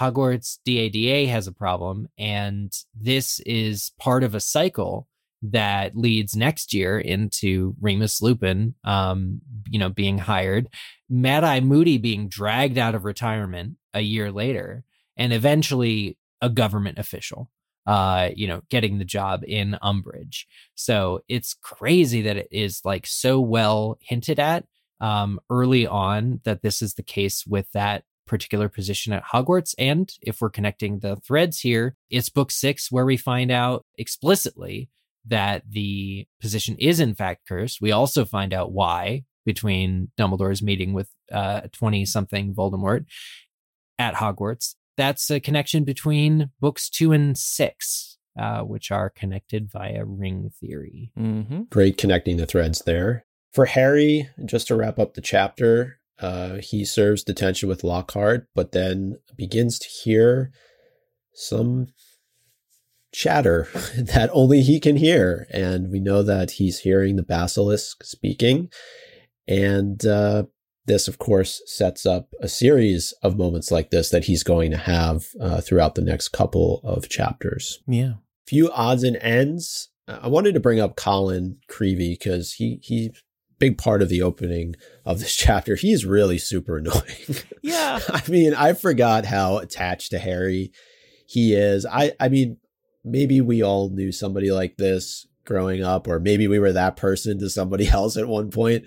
Hogwarts DADA has a problem, and this is part of a cycle that leads next year into Remus Lupin, um, you know, being hired, Mad Eye Moody being dragged out of retirement a year later, and eventually a government official, uh, you know, getting the job in Umbridge. So it's crazy that it is like so well hinted at um, early on that this is the case with that particular position at Hogwarts. And if we're connecting the threads here, it's book six where we find out explicitly that the position is in fact cursed. We also find out why between Dumbledore's meeting with uh 20 something Voldemort at Hogwarts. That's a connection between books 2 and 6 uh which are connected via ring theory. Mm-hmm. Great connecting the threads there. For Harry, just to wrap up the chapter, uh, he serves detention with Lockhart, but then begins to hear some chatter that only he can hear. And we know that he's hearing the basilisk speaking. And uh, this, of course, sets up a series of moments like this that he's going to have uh, throughout the next couple of chapters Yeah. few odds and ends. I wanted to bring up Colin Creevey because he he big part of the opening of this chapter. He's really super annoying. Yeah. I mean, I forgot how attached to Harry he is. I I mean, maybe we all knew somebody like this growing up, or maybe we were that person to somebody else at one point.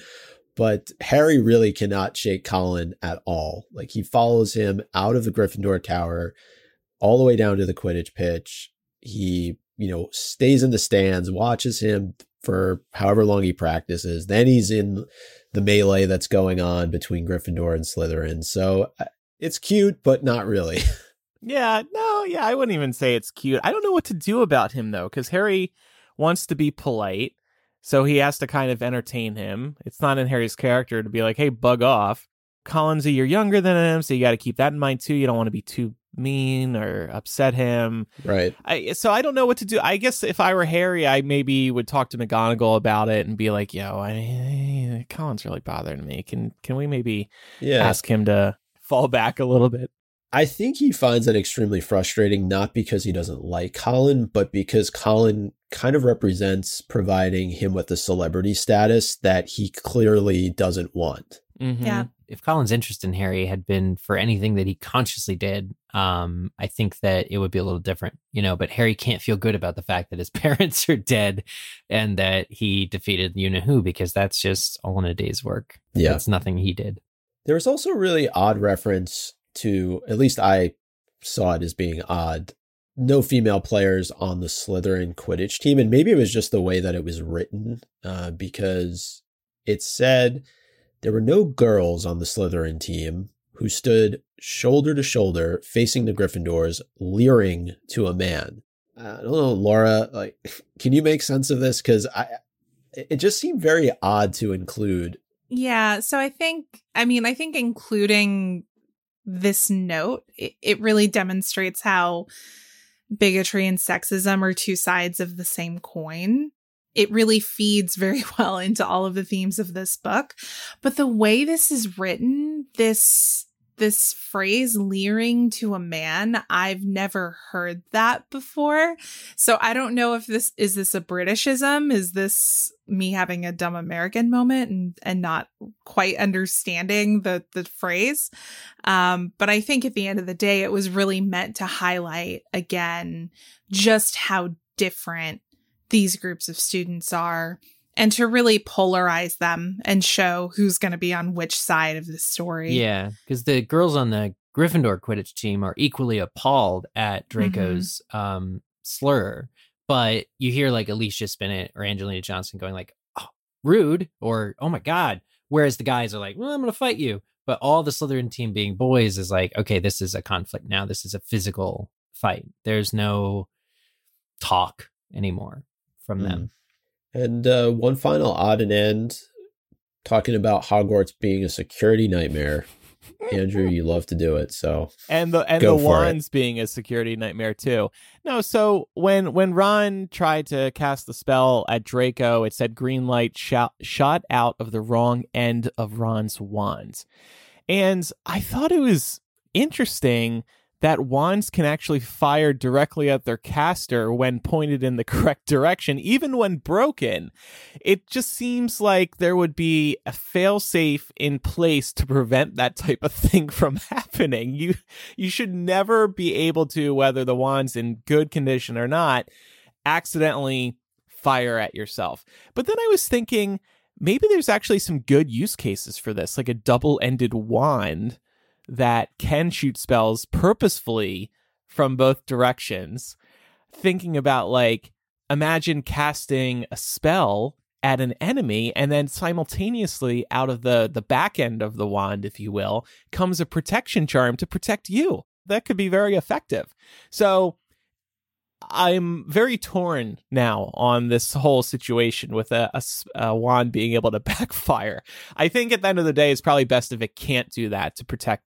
But Harry really cannot shake Colin at all. Like he follows him out of the Gryffindor Tower, all the way down to the Quidditch pitch. He, you know, stays in the stands, watches him for however long he practices. Then he's in the melee that's going on between Gryffindor and Slytherin. So uh, it's cute, but not really. Yeah, no, yeah, I wouldn't even say it's cute. I don't know what to do about him though, because Harry wants to be polite, so he has to kind of entertain him. It's not in Harry's character to be like, "Hey, bug off." Colin's you're younger than him, so you got to keep that in mind too. You don't want to be too mean or upset him. right. I so I don't know what to do. I guess if I were Harry, I maybe would talk to McGonagall about it and be like, "Yo, I Colin's really bothering me. Can can we maybe Yeah. ask him to fall back a little bit?" I think he finds that extremely frustrating, not because he doesn't like Colin, but because Colin kind of represents providing him with the celebrity status that he clearly doesn't want. Mm-hmm. Yeah. If Colin's interest in Harry had been for anything that he consciously did, um, I think that it would be a little different, you know. But Harry can't feel good about the fact that his parents are dead and that he defeated you know who because that's just all in a day's work. Yeah. That's nothing he did. There was also a really odd reference to, at least I saw it as being odd, no female players on the Slytherin Quidditch team. And maybe it was just the way that it was written, uh, because it said there were no girls on the Slytherin team who stood shoulder to shoulder facing the Gryffindors, leering to a man. I don't know, Laura, like, can you make sense of this? Because I, it just seemed very odd to include Yeah. So I think, I mean, I think including this note, it, it really demonstrates how bigotry and sexism are two sides of the same coin. It really feeds very well into all of the themes of this book. But the way this is written, this this phrase leering to a man i've never heard that before. So i don't know if this is this a britishism? Is this me having a dumb american moment and and not quite understanding the the phrase? Um but i think at the end of the day it was really meant to highlight again just how different these groups of students are and to really polarize them and show who's going to be on which side of the story. Yeah, because the girls on the Gryffindor Quidditch team are equally appalled at Draco's Mm-hmm. um, slur, but you hear like Alicia Spinnet or Angelina Johnson going like, "Oh, rude," or "Oh my god," whereas the guys are like, "Well, I'm going to fight you." But all the Slytherin team being boys is like, okay, this is a conflict now. This is a physical fight. There's no talk anymore from them. And uh, one final odd and end, talking about Hogwarts being a security nightmare. Andrew, you love to do it, so and the and the for it. wands being a security nightmare too. No, so when when Ron tried to cast the spell at Draco, it said green light shot shot out of the wrong end of Ron's wand, and I thought it was interesting that wands can actually fire directly at their caster when pointed in the correct direction, even when broken. It just seems like there would be a failsafe in place to prevent that type of thing from happening. You you should never be able to, whether the wand's in good condition or not, accidentally fire at yourself. But then I was thinking maybe there's actually some good use cases for this, like a double-ended wand that can shoot spells purposefully from both directions. Thinking about like imagine casting a spell at an enemy and then simultaneously out of the the back end of the wand if you will comes a protection charm to protect you that could be very effective so i'm very torn now on this whole situation with a a wand being able to backfire i think at the end of the day it's probably best if it can't do that to protect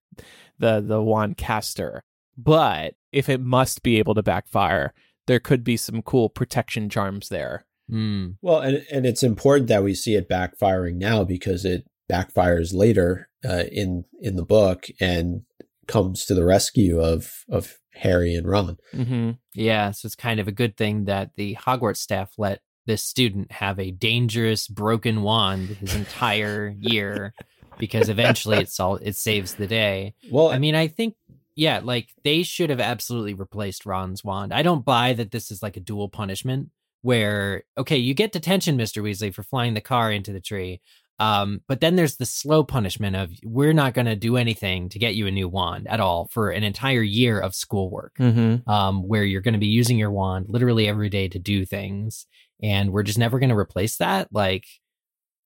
the the wand caster but if it must be able to backfire there could be some cool protection charms there Mm. Well, and and it's important that we see it backfiring now because it backfires later uh, in in the book and comes to the rescue of of Harry and Ron. mm-hmm. Yeah, so it's kind of a good thing that the Hogwarts staff let this student have a dangerous broken wand his entire year because eventually it's all it saves the day. Well, I mean, I think yeah, like they should have absolutely replaced Ron's wand. I don't buy that this is like a dual punishment where okay, you get detention, Mr. Weasley, for flying the car into the tree. Um, but then there's the slow punishment of we're not going to do anything to get you a new wand at all for an entire year of schoolwork Mm-hmm. um, where you're going to be using your wand literally every day to do things, and we're just never going to replace that. Like,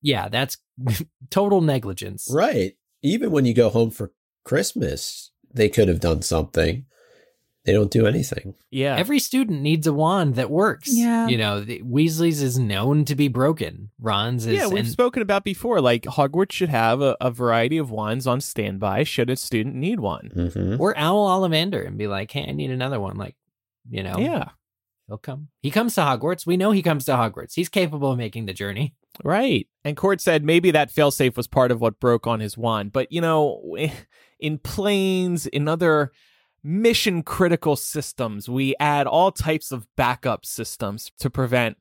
yeah, that's total negligence. right. Even when you go home for Christmas, they could have done something. They don't do anything. Yeah. Every student needs a wand that works. Yeah. you know, the, Weasley's is known to be broken. Ron's is yeah, we've and- spoken about before. Like Hogwarts should have a, a variety of wands on standby should a student need one. hmm or Owl Ollivander and be like, "Hey, I need another one." Like, you know, Yeah, he'll come. He comes to Hogwarts. We know he comes to Hogwarts. He's capable of making the journey. right. And Court said maybe that failsafe was part of what broke on his wand. But, you know, in planes, in other mission critical systems, we add all types of backup systems to prevent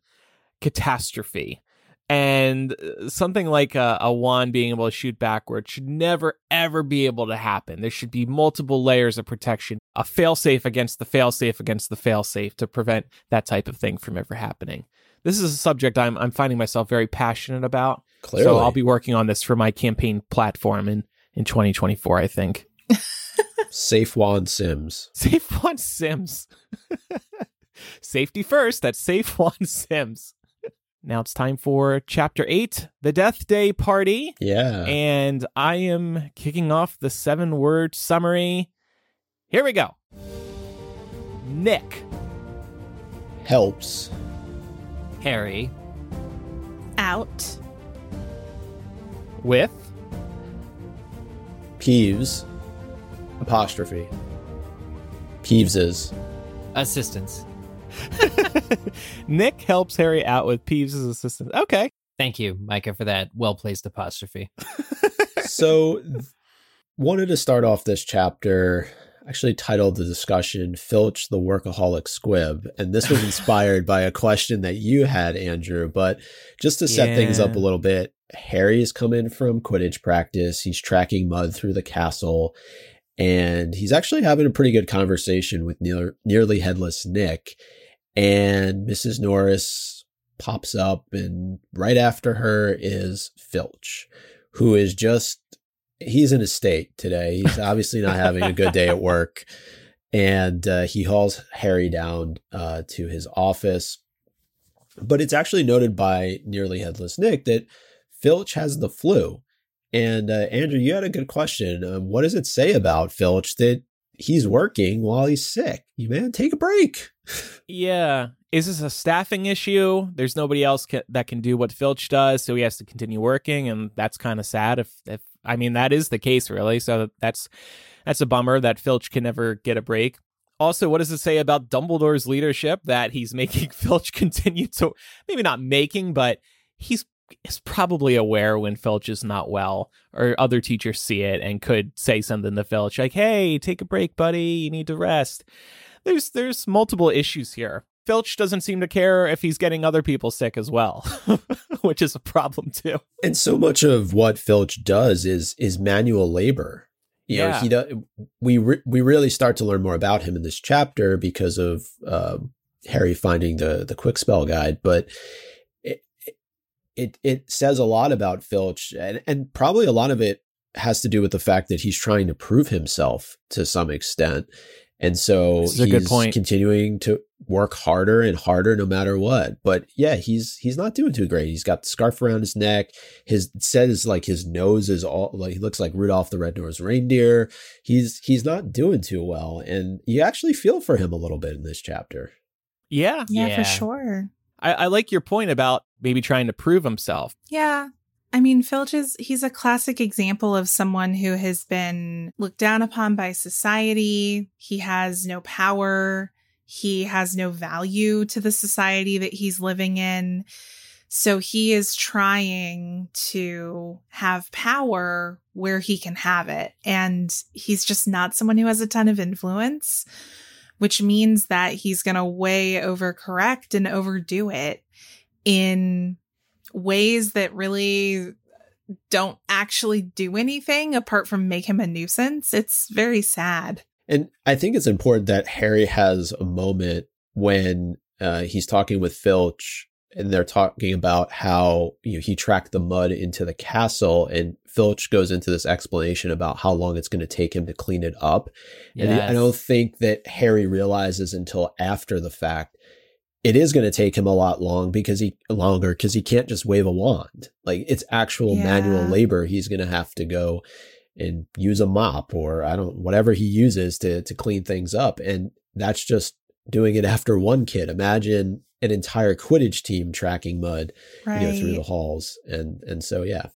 catastrophe. And uh, something like a, a wand being able to shoot backward should never, ever be able to happen. There should be multiple layers of protection, a failsafe against the failsafe against the failsafe to prevent that type of thing from ever happening. This is a subject I'm, I'm finding myself very passionate about. Clearly. So I'll be working on this for my campaign platform in, in 2024, I think. Safe wand Sims. Safe One Sims. Safety first. That's Safe One Sims. Now it's time for Chapter 8 The Death Day Party. Yeah. And I am kicking off the seven word summary. Here we go Nick, Helps. Harry, Out. with Peeves. Apostrophe. Peeveses. assistance. Nick helps Harry out with Peeves' assistance. Okay. Thank you, Micah, for that well placed apostrophe. so wanted to start off this chapter actually titled the discussion Filch the Workaholic Squib. And this was inspired by a question that you had, Andrew. But just to set yeah. things up a little bit, Harry's come in from Quidditch practice. He's tracking mud through the castle. And he's actually having a pretty good conversation with near, nearly headless Nick. And Mrs. Norris pops up, and right after her is Filch, who is just he's in a state today. He's obviously not having a good day at work. And uh, he hauls Harry down uh, to his office. But it's actually noted by Nearly Headless Nick that Filch has the flu. And uh, Andrew, you had a good question. Um, what does it say about Filch that he's working while he's sick? You man, take a break. yeah. Is this a staffing issue? There's nobody else ca- that can do what Filch does, so he has to continue working, and that's kind of sad if if I mean, that is the case, really. So that's that's a bummer that Filch can never get a break. Also, what does it say about Dumbledore's leadership that he's making Filch continue to maybe not making, but he's is probably aware when Filch is not well, or other teachers see it and could say something to Filch like, "Hey, take a break, buddy. You need to rest." There's there's multiple issues here. Filch doesn't seem to care if he's getting other people sick as well, which is a problem too. And so much of what Filch does is is manual labor. You yeah. know, he does, we re- we really start to learn more about him in this chapter because of uh, Harry finding the the quick spell guide, but it, it it says a lot about Filch, and and probably a lot of it has to do with the fact that he's trying to prove himself to some extent. And so he's a good point. continuing to work harder and harder no matter what. But yeah, he's he's not doing too great. He's got the scarf around his neck. His says like his nose is all like he looks like Rudolph the Red-Nosed Reindeer. He's he's not doing too well. And you actually feel for him a little bit in this chapter. Yeah. Yeah, yeah. for sure. I, I like your point about maybe trying to prove himself. Yeah. I mean, Filch is, he's a classic example of someone who has been looked down upon by society. He has no power. He has no value to the society that he's living in. So he is trying to have power where he can have it. And he's just not someone who has a ton of influence, which means that he's going to way overcorrect and overdo it in ways that really don't actually do anything apart from make him a nuisance. It's very sad. And I think it's important that Harry has a moment when uh, he's talking with Filch and they're talking about how you know, he tracked the mud into the castle and Filch goes into this explanation about how long it's going to take him to clean it up. Yes. And I don't think that Harry realizes until after the fact it is going to take him a lot long because he longer because he can't just wave a wand. Like it's actual yeah. manual labor. He's going to have to go and use a mop or I don't whatever he uses to to clean things up. And that's just doing it after one kid. Imagine an entire Quidditch team tracking mud right. you know, through the halls. And and so yeah.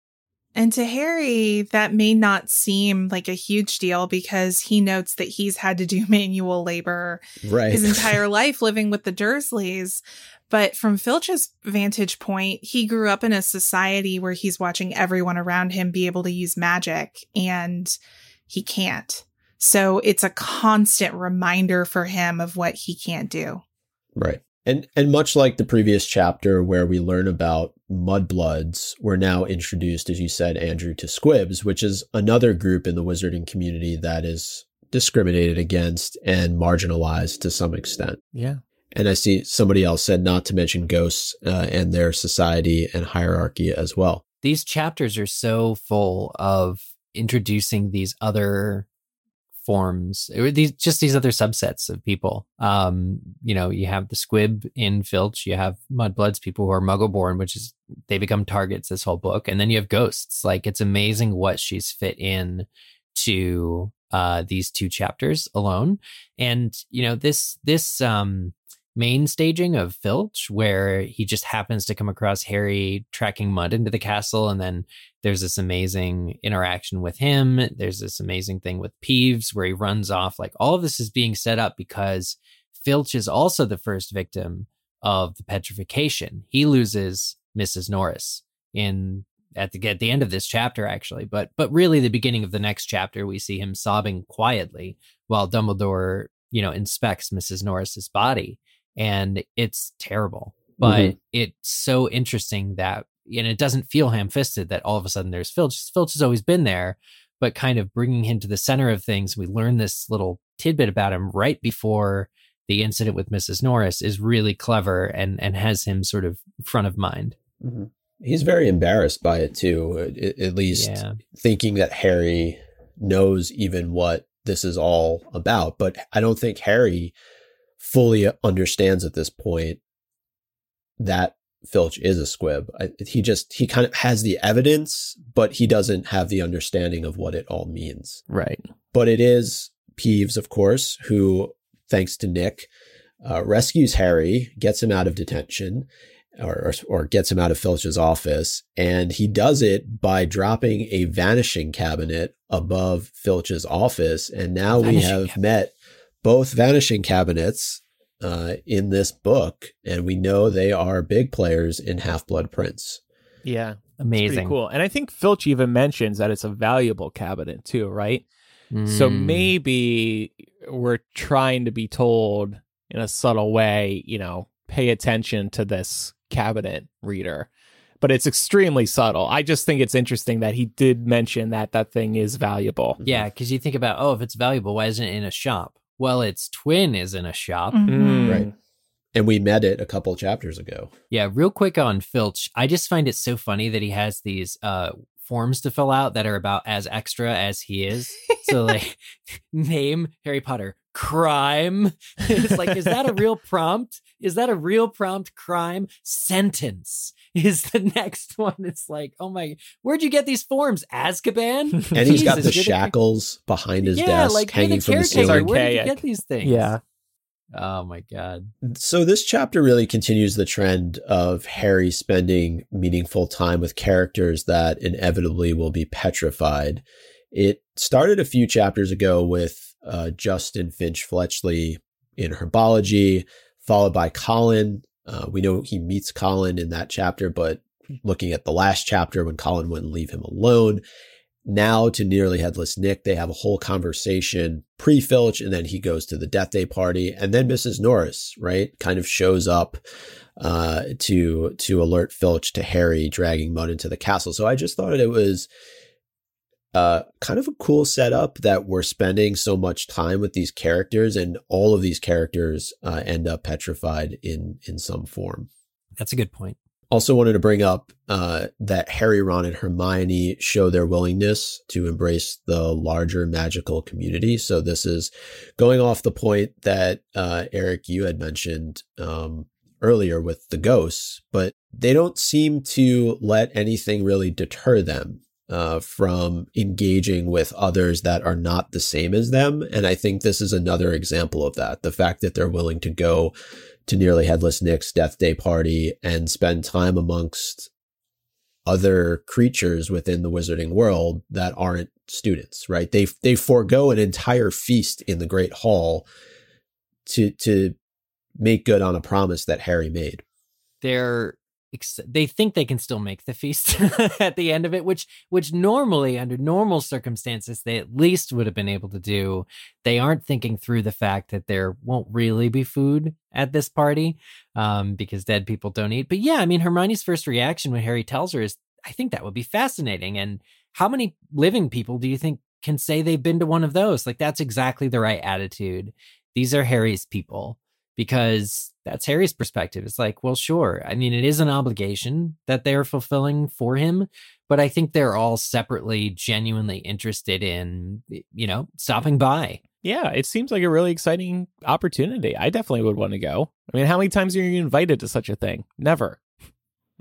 And to Harry, that may not seem like a huge deal because he notes that he's had to do manual labor right. his entire life living with the Dursleys. But from Filch's vantage point, he grew up in a society where he's watching everyone around him be able to use magic and he can't. So it's a constant reminder for him of what he can't do. Right. And and much like the previous chapter where we learn about mudbloods, we're now introduced, as you said, Andrew, to squibs, which is another group in the wizarding community that is discriminated against and marginalized to some extent. Yeah. And I see somebody else said not to mention ghosts uh, and their society and hierarchy as well. These chapters are so full of introducing these other forms these just these other subsets of people. Um you know you have the squib in filch you have mudbloods people who are muggle born which is they become targets this whole book and then you have ghosts. Like it's amazing what she's fit in to uh these two chapters alone. And you know this this um main staging of Filch, where he just happens to come across Harry tracking mud into the castle. And then there's this amazing interaction with him. There's this amazing thing with Peeves where he runs off. Like all of this is being set up because Filch is also the first victim of the petrification. He loses Mrs. Norris in at the at the end of this chapter actually, but but really the beginning of the next chapter we see him sobbing quietly while Dumbledore, you know, inspects Mrs. Norris's body and it's terrible. But mm-hmm. it's so interesting that and it doesn't feel ham-fisted that all of a sudden there's Filch. Filch has always been there, but kind of bringing him to the center of things. We learn this little tidbit about him right before the incident with Mrs. Norris is really clever and and has him sort of front of mind. Mm-hmm. He's very embarrassed by it too, at, at least yeah. thinking that Harry knows even what this is all about. But I don't think Harry fully understands at this point that Filch is a squib. I, he just he kind of has the evidence, but he doesn't have the understanding of what it all means. Right. But it is Peeves, of course, who, thanks to Nick, uh, rescues Harry, gets him out of detention, or, or, or gets him out of Filch's office, and he does it by dropping a vanishing cabinet above Filch's office. And now vanishing we have cabinet. met both vanishing cabinets uh, in this book, and we know they are big players in Half Blood Prince. Yeah, amazing, cool. And I think Filch even mentions that it's a valuable cabinet too, right? Mm. So hmm. maybe we're trying to be told in a subtle way, you know, pay attention to this cabinet reader. But it's extremely subtle. I just think it's interesting that he did mention that that thing is valuable. Yeah, because you think about, oh, if it's valuable, why isn't it in a shop? Well, its twin is in a shop. Mm-hmm. Right. And we met it a couple chapters ago. Yeah, real quick on Filch. I just find it so funny that he has these uh forms to fill out that are about as extra as he is. So like name Harry Potter crime. it's like, is that a real prompt? Is that a real prompt crime? Sentence is the next one. It's like, oh my, where'd you get these forms? Azkaban? And he's got the shackles behind his yeah, desk like, hanging from the ceiling. Where did you get these things? Yeah. Oh my god. So this chapter really continues the trend of Harry spending meaningful time with characters that inevitably will be petrified. It started a few chapters ago with uh, Justin Finch Fletchley in herbology, followed by Colin. Uh, we know he meets Colin in that chapter, but looking at the last chapter when Colin wouldn't leave him alone, now to nearly headless Nick, they have a whole conversation pre Filch, and then he goes to the death day party, and then Mrs. Norris, right, kind of shows up uh, to to alert Filch to Harry dragging Mud into the castle. So I just thought it was uh, kind of a cool setup that we're spending so much time with these characters, and all of these characters uh, end up petrified in in some form. That's a good point. Also, wanted to bring up uh, that Harry, Ron, and Hermione show their willingness to embrace the larger magical community. So, this is going off the point that uh, Eric, you had mentioned um, earlier with the ghosts, but they don't seem to let anything really deter them uh, from engaging with others that are not the same as them. And I think this is another example of that. The fact that they're willing to go to nearly headless Nick's death day party and spend time amongst other creatures within the wizarding world that aren't students, right? They they forego an entire feast in the Great Hall to to make good on a promise that Harry made. They're they think they can still make the feast at the end of it which which normally under normal circumstances they at least would have been able to do. They aren't thinking through the fact that there won't really be food at this party um, because dead people don't eat. But yeah i mean hermione's first reaction when harry tells her is i think that would be fascinating. And how many living people do you think can say they've been to one of those? Like that's exactly the right attitude. These are harry's people because that's Harry's perspective. It's like, well, sure. I mean, it is an obligation that they're fulfilling for him, but I think they're all separately genuinely interested in, you know, stopping by. Yeah, it seems like a really exciting opportunity. I definitely would want to go. I mean, how many times are you invited to such a thing? Never.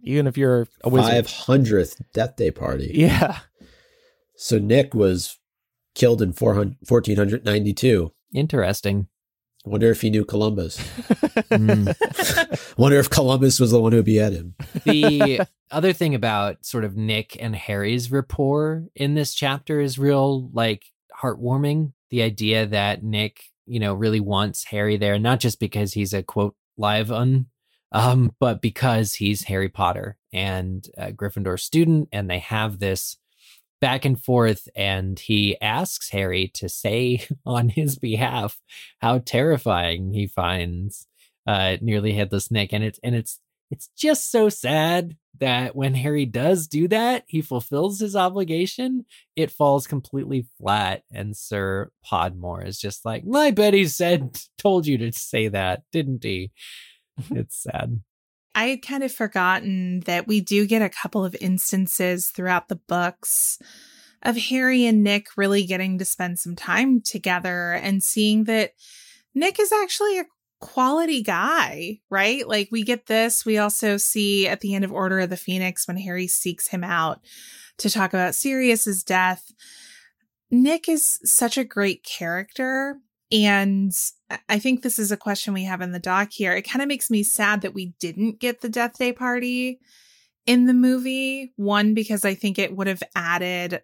Even if you're a wizard. 500th death day party. Yeah. So Nick was killed in 1492. Interesting. Wonder if he knew Columbus. mm. Wonder if Columbus was the one who beat him. The other thing about sort of Nick and Harry's rapport in this chapter is real, like heartwarming. The idea that Nick, you know, really wants Harry there, not just because he's a quote live un Um, but because he's Harry Potter and a Gryffindor student, and they have this back and forth, and he asks Harry to say on his behalf how terrifying he finds uh, nearly headless Nick, and it's and it's it's just so sad that when Harry does do that, he fulfills his obligation. It falls completely flat, and Sir Podmore is just like, "My Betty said, told you to say that, didn't he?" it's sad. I had kind of forgotten that we do get a couple of instances throughout the books of Harry and Nick really getting to spend some time together and seeing that Nick is actually a quality guy, right? Like we get this. We also see at the end of Order of the Phoenix when Harry seeks him out to talk about Sirius's death. Nick is such a great character. And I think this is a question we have in the doc here. It kind of makes me sad that we didn't get the Death Day party in the movie. One, because I think it would have added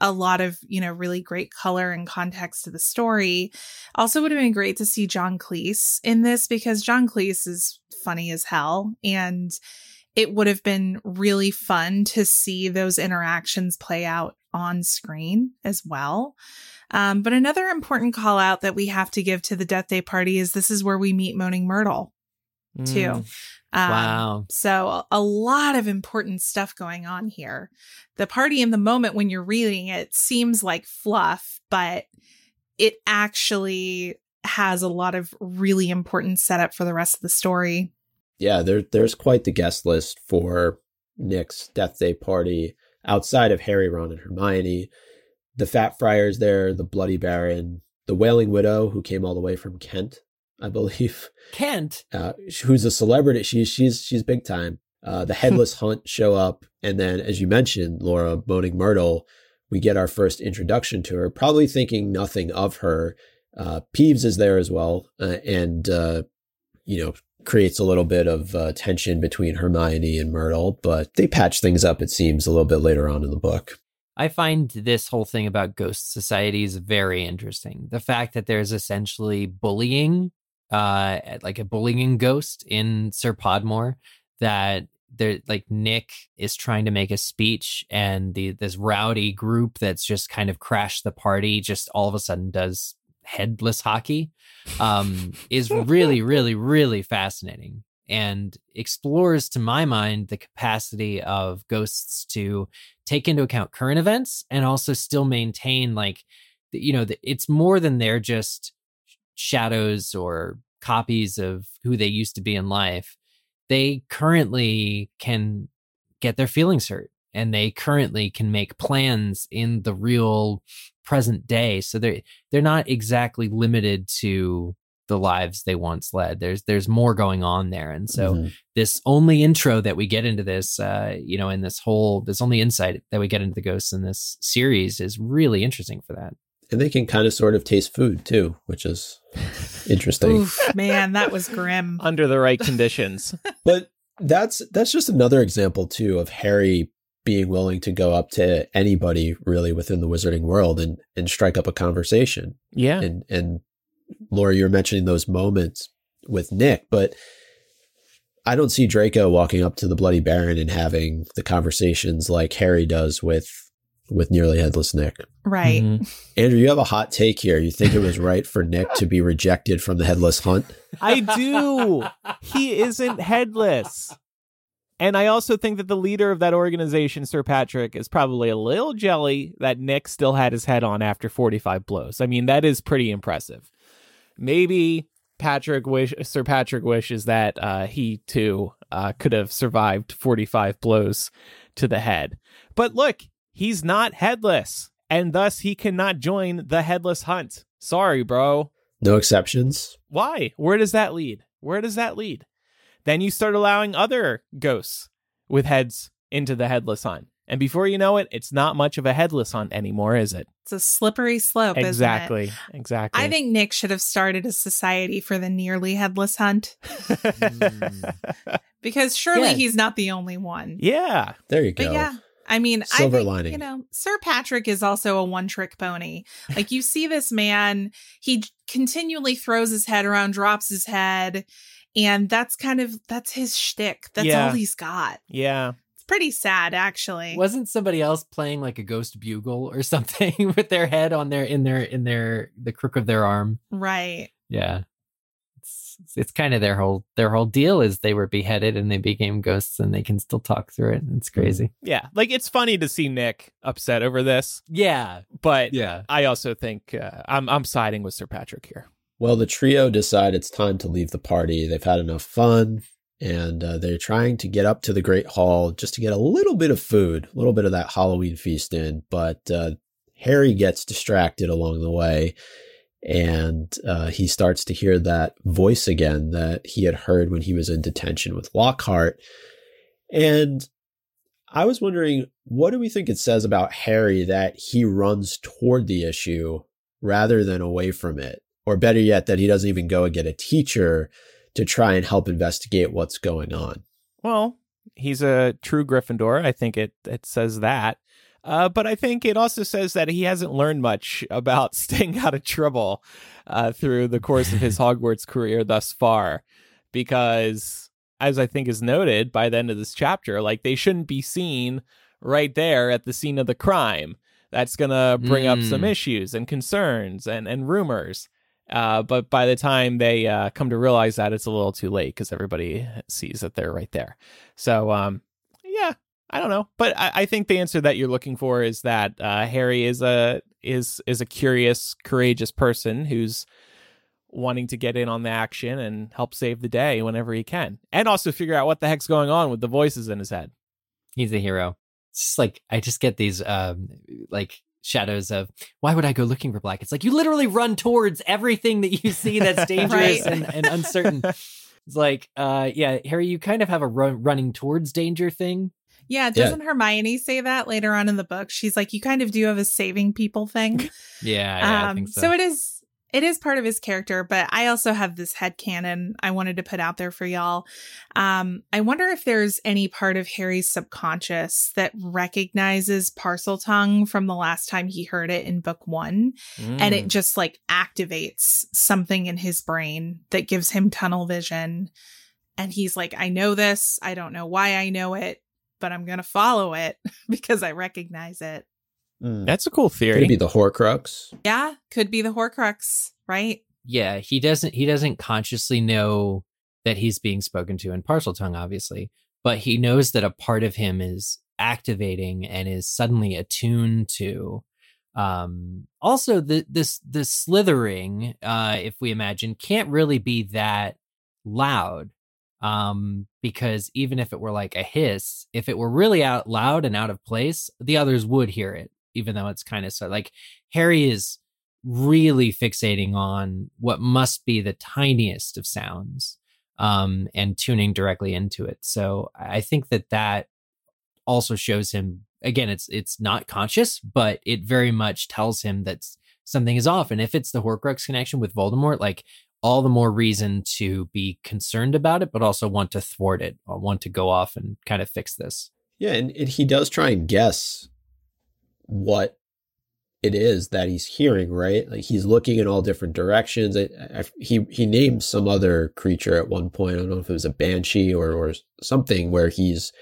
a lot of, you know, really great color and context to the story. Also would have been great to see John Cleese in this because John Cleese is funny as hell and it would have been really fun to see those interactions play out on screen as well. Um, but another important call out that we have to give to the Death Day party is this is where we meet Moaning Myrtle too. Mm. Um, wow. So a lot of important stuff going on here. The party in the moment when you're reading it seems like fluff, but it actually has a lot of really important setup for the rest of the story. Yeah, there, there's quite the guest list for Nick's Death Day party outside of Harry, Ron, and Hermione. The Fat Friar's there, the Bloody Baron, the Wailing Widow, who came all the way from Kent I believe. Kent, uh, who's a celebrity. She's she's she's big time. Uh, the Headless Hunt show up, and then, as you mentioned, Laura Moaning Myrtle, we get our first introduction to her. Probably thinking nothing of her. Uh, Peeves is there as well, uh, and uh, you know creates a little bit of uh, tension between Hermione and Myrtle, but they patch things up. It seems a little bit later on in the book. I find this whole thing about ghost societies very interesting. The fact that there's essentially bullying uh like a bullying ghost in Sir Podmore that there like Nick is trying to make a speech and the this rowdy group that's just kind of crashed the party just all of a sudden does headless hockey um is really really really fascinating and explores to my mind the capacity of ghosts to take into account current events and also still maintain like you know it's more than they're just shadows or copies of who they used to be in life, they currently can get their feelings hurt and they currently can make plans in the real present day. So they they're not exactly limited to the lives they once led. There's there's more going on there, and so mm-hmm. this only intro that we get into this, uh, you know, in this whole this only insight that we get into the ghosts in this series is really interesting for that and they can kind of sort of taste food too, which is interesting. Oof, man, that was grim. Under the right conditions. but that's that's just another example too of Harry being willing to go up to anybody really within the wizarding world and and strike up a conversation. Yeah. And and Laura, you're mentioning those moments with Nick, but I don't see Draco walking up to the Bloody Baron and having the conversations like Harry does with with nearly headless Nick. Right. Mm-hmm. Andrew, you have a hot take here. You think it was right for Nick to be rejected from the headless hunt? I do. he isn't headless. And I also think that the leader of that organization, Sir Patrick, is probably a little jelly that Nick still had his head on after 45 blows. I mean, that is pretty impressive. Maybe Patrick wish Sir Patrick wishes that uh, he too uh, could have survived 45 blows to the head. But look, he's not headless, and thus he cannot join the headless hunt. Sorry, bro. No exceptions. Why? Where does that lead? Where does that lead? Then you start allowing other ghosts with heads into the headless hunt. And before you know it, it's not much of a headless hunt anymore, is it? It's a slippery slope. Exactly. Exactly. I think Nick should have started a society for the nearly headless hunt. Because surely yeah. he's not the only one. Yeah. There you go. But yeah. I mean, silver I think, lining. You know, Sir Patrick is also a one trick pony. Like you see this man, he continually throws his head around, drops his head, And that's kind of that's his shtick. That's Yeah. all he's got. Yeah. It's pretty sad, actually. Wasn't somebody else playing like a ghost bugle or something with their head on their in their in their the crook of their arm? right. Yeah. It's it's kind of their whole their whole deal is they were beheaded and they became ghosts and they can still talk through it. It's crazy. Yeah. Like it's funny to see Nick upset over this, Yeah. but Yeah. I also think uh, I'm I'm siding with Sir Patrick here. Well, the trio decide it's time to leave the party. They've had enough fun, and uh, they're trying to get up to the Great Hall just to get a little bit of food, a little bit of that Halloween feast in. But uh, Harry gets distracted along the way, and uh, he starts to hear that voice again that he had heard when he was in detention with Lockhart. And I was wondering, what do we think it says about Harry that he runs toward the issue rather than away from it? Or better yet, that he doesn't even go and get a teacher to try and help investigate what's going on. Well, he's a true Gryffindor. I think it it says that. Uh, but I think it also says that he hasn't learned much about staying out of trouble uh, through the course of his Hogwarts career thus far. Because, as I think is noted by the end of this chapter, like they shouldn't be seen right there at the scene of the crime. That's going to bring up some Mm. issues and concerns and, and rumors. Uh, but by the time they uh, come to realize that, it's a little too late because everybody sees that they're right there. So, um, yeah, I don't know, but I, I think the answer that you're looking for is that uh, Harry is a is is a curious, courageous person who's wanting to get in on the action and help save the day whenever he can, and also figure out what the heck's going on with the voices in his head. He's a hero. It's just like I just get these um like shadows of why would I go looking for black? It's like you literally run towards everything that you see that's dangerous Right. and, and uncertain. It's like, uh, yeah, Harry, you kind of have a run, running towards danger thing. Yeah, doesn't Hermione say that later on in the book? She's like, you kind of do have a saving people thing. Yeah, yeah I um, think so. so. it is it is part of his character, but I also have this head canon I wanted to put out there for y'all. Um, I wonder if there's any part of Harry's subconscious that recognizes Parseltongue from the last time he heard it in book one, and Hmm. it just like activates something in his brain that gives him tunnel vision. And he's like, I know this. I don't know why I know it, but I'm going to follow it because I recognize it. That's a cool Could theory. it be the Horcrux? Yeah, could be the Horcrux, right? yeah, he doesn't he doesn't consciously know that he's being spoken to in Parseltongue, obviously, but he knows that a part of him is activating and is suddenly attuned to um also the this the slithering uh if we imagine can't really be that loud um because even if it were like a hiss if it were really out loud and out of place the others would hear it even though it's kind of so like harry is really fixating on what must be the tiniest of sounds um and tuning directly into it. So i think that that also shows him again it's it's not conscious but it very much tells him that something is off. And if it's the horcrux connection with voldemort like all the more reason to be concerned about it but also want to thwart it want to go off and kind of fix this. Yeah, and, and he does try and guess what it is that he's hearing, right? Like he's looking in all different directions. I, I, he he named some other creature at one point. I don't know if it was a banshee or or something where he's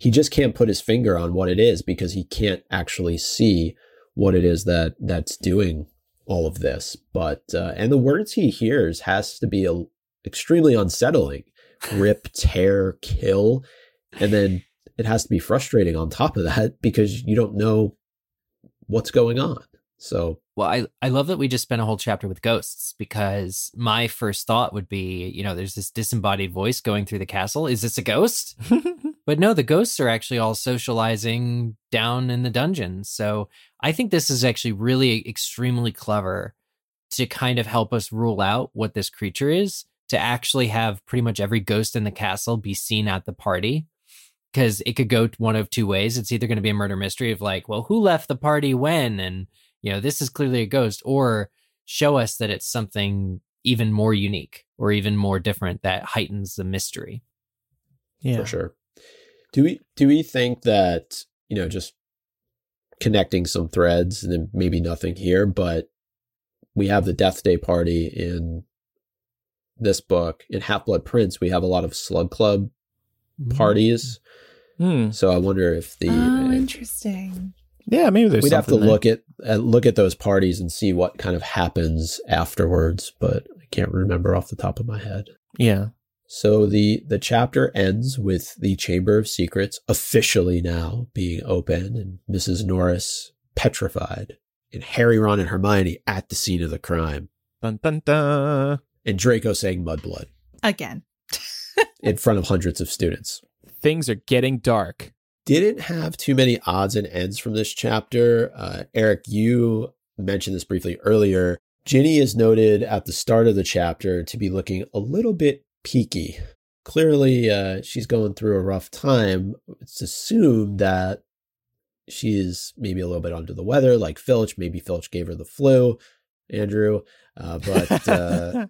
he just can't put his finger on what it is because he can't actually see what it is that that's doing all of this. But uh, and the words he hears has to be a, extremely unsettling. Rip, tear, kill, and then it has to be frustrating on top of that because you don't know what's going on. So well I, I love that we just spent a whole chapter with ghosts because my first thought would be you know there's this disembodied voice going through the castle is this a ghost But no, the ghosts are actually all socializing down in the dungeon. So I think this is actually really extremely clever to kind of help us rule out what this creature is, to actually have pretty much every ghost in the castle be seen at the party. Because it could go one of two ways. It's either going to be a murder mystery of like, well, who left the party when? And, you know, this is clearly a ghost, or show us that it's something even more unique or even more different that heightens the mystery. yeah. for sure. Do we do we think that you know just connecting some threads and then maybe nothing here, but we have the Death Day party in this book in Half Blood Prince, we have a lot of Slug Club. Parties. Hmm. So I wonder if the oh, uh, interesting. Yeah, maybe there's we'd have to there. look at uh, look at those parties and see what kind of happens afterwards. But I can't remember off the top of my head. Yeah. So the the chapter ends with the Chamber of Secrets officially now being open and Mrs. Norris petrified and Harry, Ron, and Hermione at the scene of the crime Dun dun dun. and Draco saying mudblood Again. In front of hundreds of students. Things are getting dark. Didn't have too many odds and ends from this chapter. Uh, Eric, you mentioned this briefly earlier. Ginny is noted at the start of the chapter to be looking a little bit peaky. Clearly, uh, she's going through a rough time. It's assumed that she's maybe a little bit under the weather, like Filch. Maybe Filch gave her the flu, Andrew. Uh, but uh,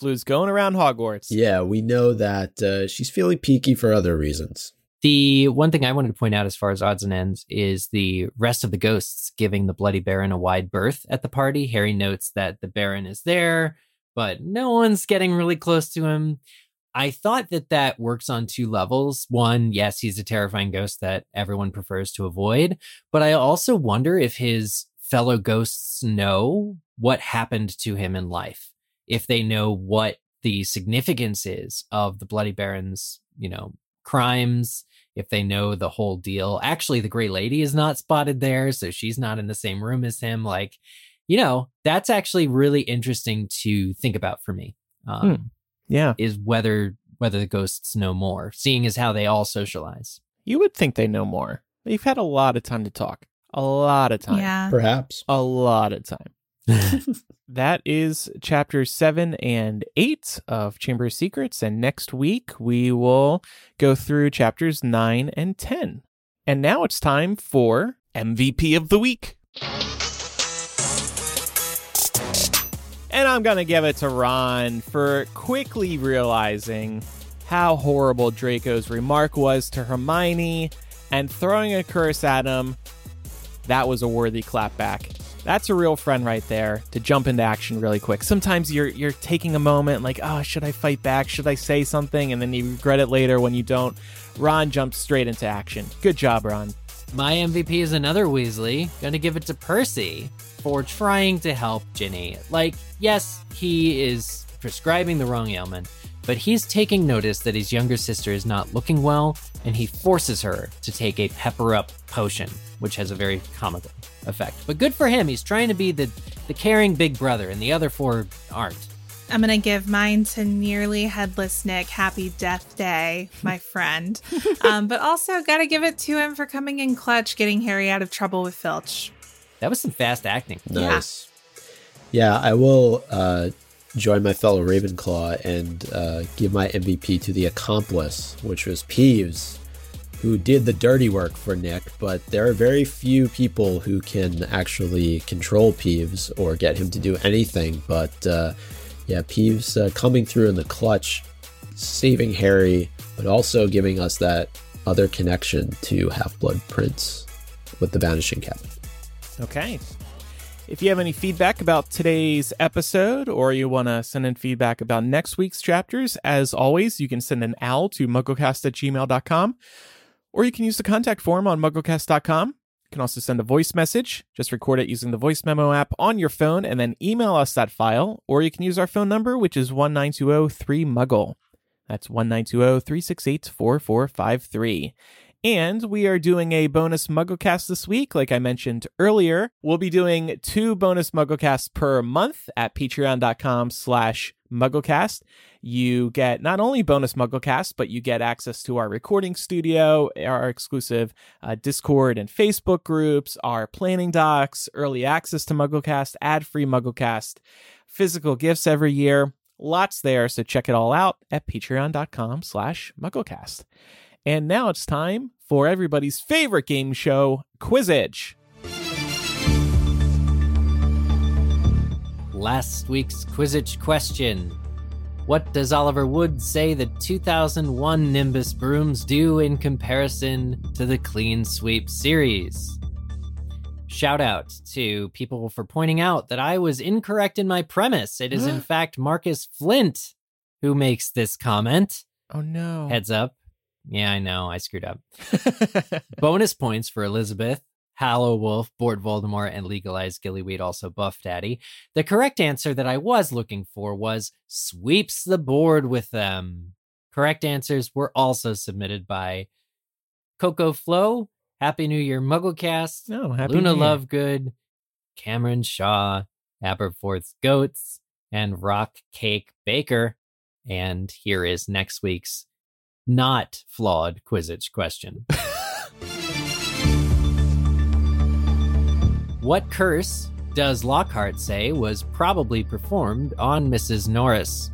Flu's going around Hogwarts. yeah, we know that uh, she's feeling peaky for other reasons. The one thing I wanted to point out as far as odds and ends is the rest of the ghosts giving the Bloody Baron a wide berth at the party. Harry notes that the Baron is there, but no one's getting really close to him. I thought that that works on two levels. One, yes, he's a terrifying ghost that everyone prefers to avoid, but I also wonder if his fellow ghosts know what happened to him in life, if they know what the significance is of the Bloody Baron's, you know, crimes, if they know the whole deal. Actually, the Grey Lady is not spotted there, so she's not in the same room as him. Like, you know, that's actually really interesting to think about for me. Um, Hmm. Yeah. Is whether whether the ghosts know more, seeing as how they all socialize. You would think they know more. They've had a lot of time to talk. A lot of time. Yeah. Perhaps. A lot of time. That is chapter seven and eight of Chamber of Secrets. And next week we will go through chapters nine and 10. And now it's time for MVP of the week. And I'm going to give it to Ron for quickly realizing how horrible Draco's remark was to Hermione and throwing a curse at him. That was a worthy clapback. That's a real friend right there to jump into action really quick. Sometimes you're you're taking a moment like, "Oh, should I fight back? Should I say something?" and then you regret it later when you don't. Ron jumps straight into action. Good job, Ron. My MVP is another Weasley. Gonna give it to Percy for trying to help Ginny. Like, yes, he is prescribing the wrong ailment, but he's taking notice that his younger sister is not looking well, and he forces her to take a pepper up potion, which has a very comical effect. But good for him. He's trying to be the, the caring big brother, and the other four aren't. I'm going to give mine to nearly headless Nick. Happy Death Day, my friend. um, but also got to give it to him for coming in clutch, getting Harry out of trouble with Filch. That was some fast acting. Yeah. Nice. Yeah, I will uh, join my fellow Ravenclaw and uh, give my MVP to the accomplice, which was Peeves, who did the dirty work for Nick. But there are very few people who can actually control Peeves or get him to do anything. But uh, yeah, Peeves uh, coming through in the clutch, saving Harry, but also giving us that other connection to Half Blood Prince with the Vanishing Cabinet. Okay. If you have any feedback about today's episode or you want to send in feedback about next week's chapters, as always, you can send an owl to mugglecast at gmail.com or you can use the contact form on mugglecast.com. You can also send a voice message. Just record it using the voice memo app on your phone and then email us that file. Or you can use our phone number, which is 19203-MUGGLE. That's 192-368-4453. And we are doing a bonus MuggleCast this week. Like I mentioned earlier, we'll be doing two bonus MuggleCasts per month at patreon.com slash MuggleCast. You get not only bonus MuggleCast, but you get access to our recording studio, our exclusive uh, Discord and Facebook groups, our planning docs, early access to MuggleCast, ad-free MuggleCast, physical gifts every year. Lots there, so check it all out at patreon.com slash MuggleCast. And now it's time for everybody's favorite game show, Quizzitch. Last week's Quizzitch question. What does Oliver Wood say the 2001 Nimbus brooms do in comparison to the Cleansweep series? shout out to people for pointing out that I was incorrect in my premise. It is, in fact, Marcus Flint who makes this comment. Oh no. Heads up. Yeah, I know. I screwed up. Bonus points for Elizabeth, Hallow Wolf, Board Voldemort, and Legalized Gillyweed, also Buff Daddy. The correct answer that I was looking for was sweeps the board with them. Correct answers were also submitted by Coco Flo, Happy New Year Mugglecast, no, happy Luna New Year. Lovegood, Cameron Shaw, Aberforth Goats, and Rock Cake Baker. And here is next week's not flawed Quizzitch question. what curse does Lockhart say was probably performed on Mrs. Norris?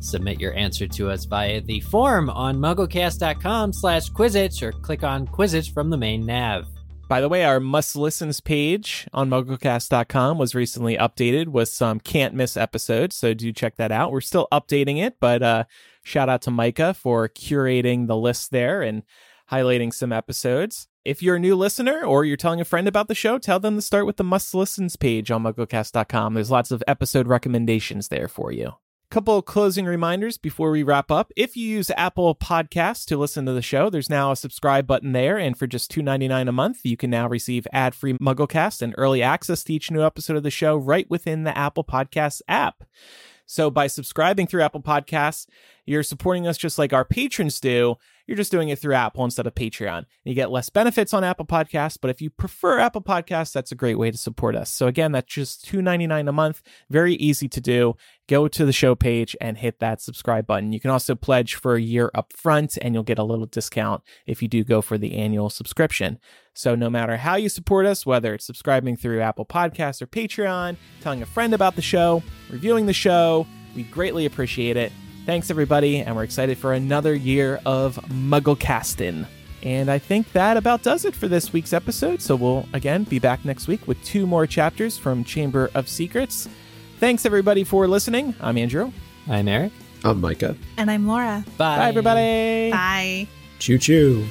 Submit your answer to us via the form on mugglecast.com slash Quizzitch or click on Quizzitch from the main nav. By the way, our must listens page on mugglecast.com was recently updated with some can't miss episodes, so do check that out. We're still updating it, but uh, shout out to Micah for curating the list there and highlighting some episodes. If you're a new listener or you're telling a friend about the show, tell them to start with the must listens page on mugglecast.com. There's lots of episode recommendations there for you. Couple of closing reminders before we wrap up. If you use Apple Podcasts to listen to the show, there's now a subscribe button there, and for just $2.99 a month, you can now receive ad-free MuggleCast and early access to each new episode of the show right within the Apple Podcasts app. So by subscribing through Apple Podcasts, you're supporting us just like our patrons do. You're just doing it through Apple instead of Patreon. You get less benefits on Apple Podcasts, but if you prefer Apple Podcasts, that's a great way to support us. So again, that's just $2.99 a month. Very easy to do. Go to the show page and hit that subscribe button. You can also pledge for a year up front and you'll get a little discount if you do go for the annual subscription. So no matter how you support us, whether it's subscribing through Apple Podcasts or Patreon, telling a friend about the show, reviewing the show, we greatly appreciate it. Thanks, everybody, and we're excited for another year of Mugglecasting. And I think that about does it for this week's episode. So we'll again be back next week with two more chapters from Chamber of Secrets. Thanks, everybody, for listening. I'm Andrew. I'm Eric. I'm Micah. And I'm Laura. Bye. Bye, everybody. Bye. Choo choo.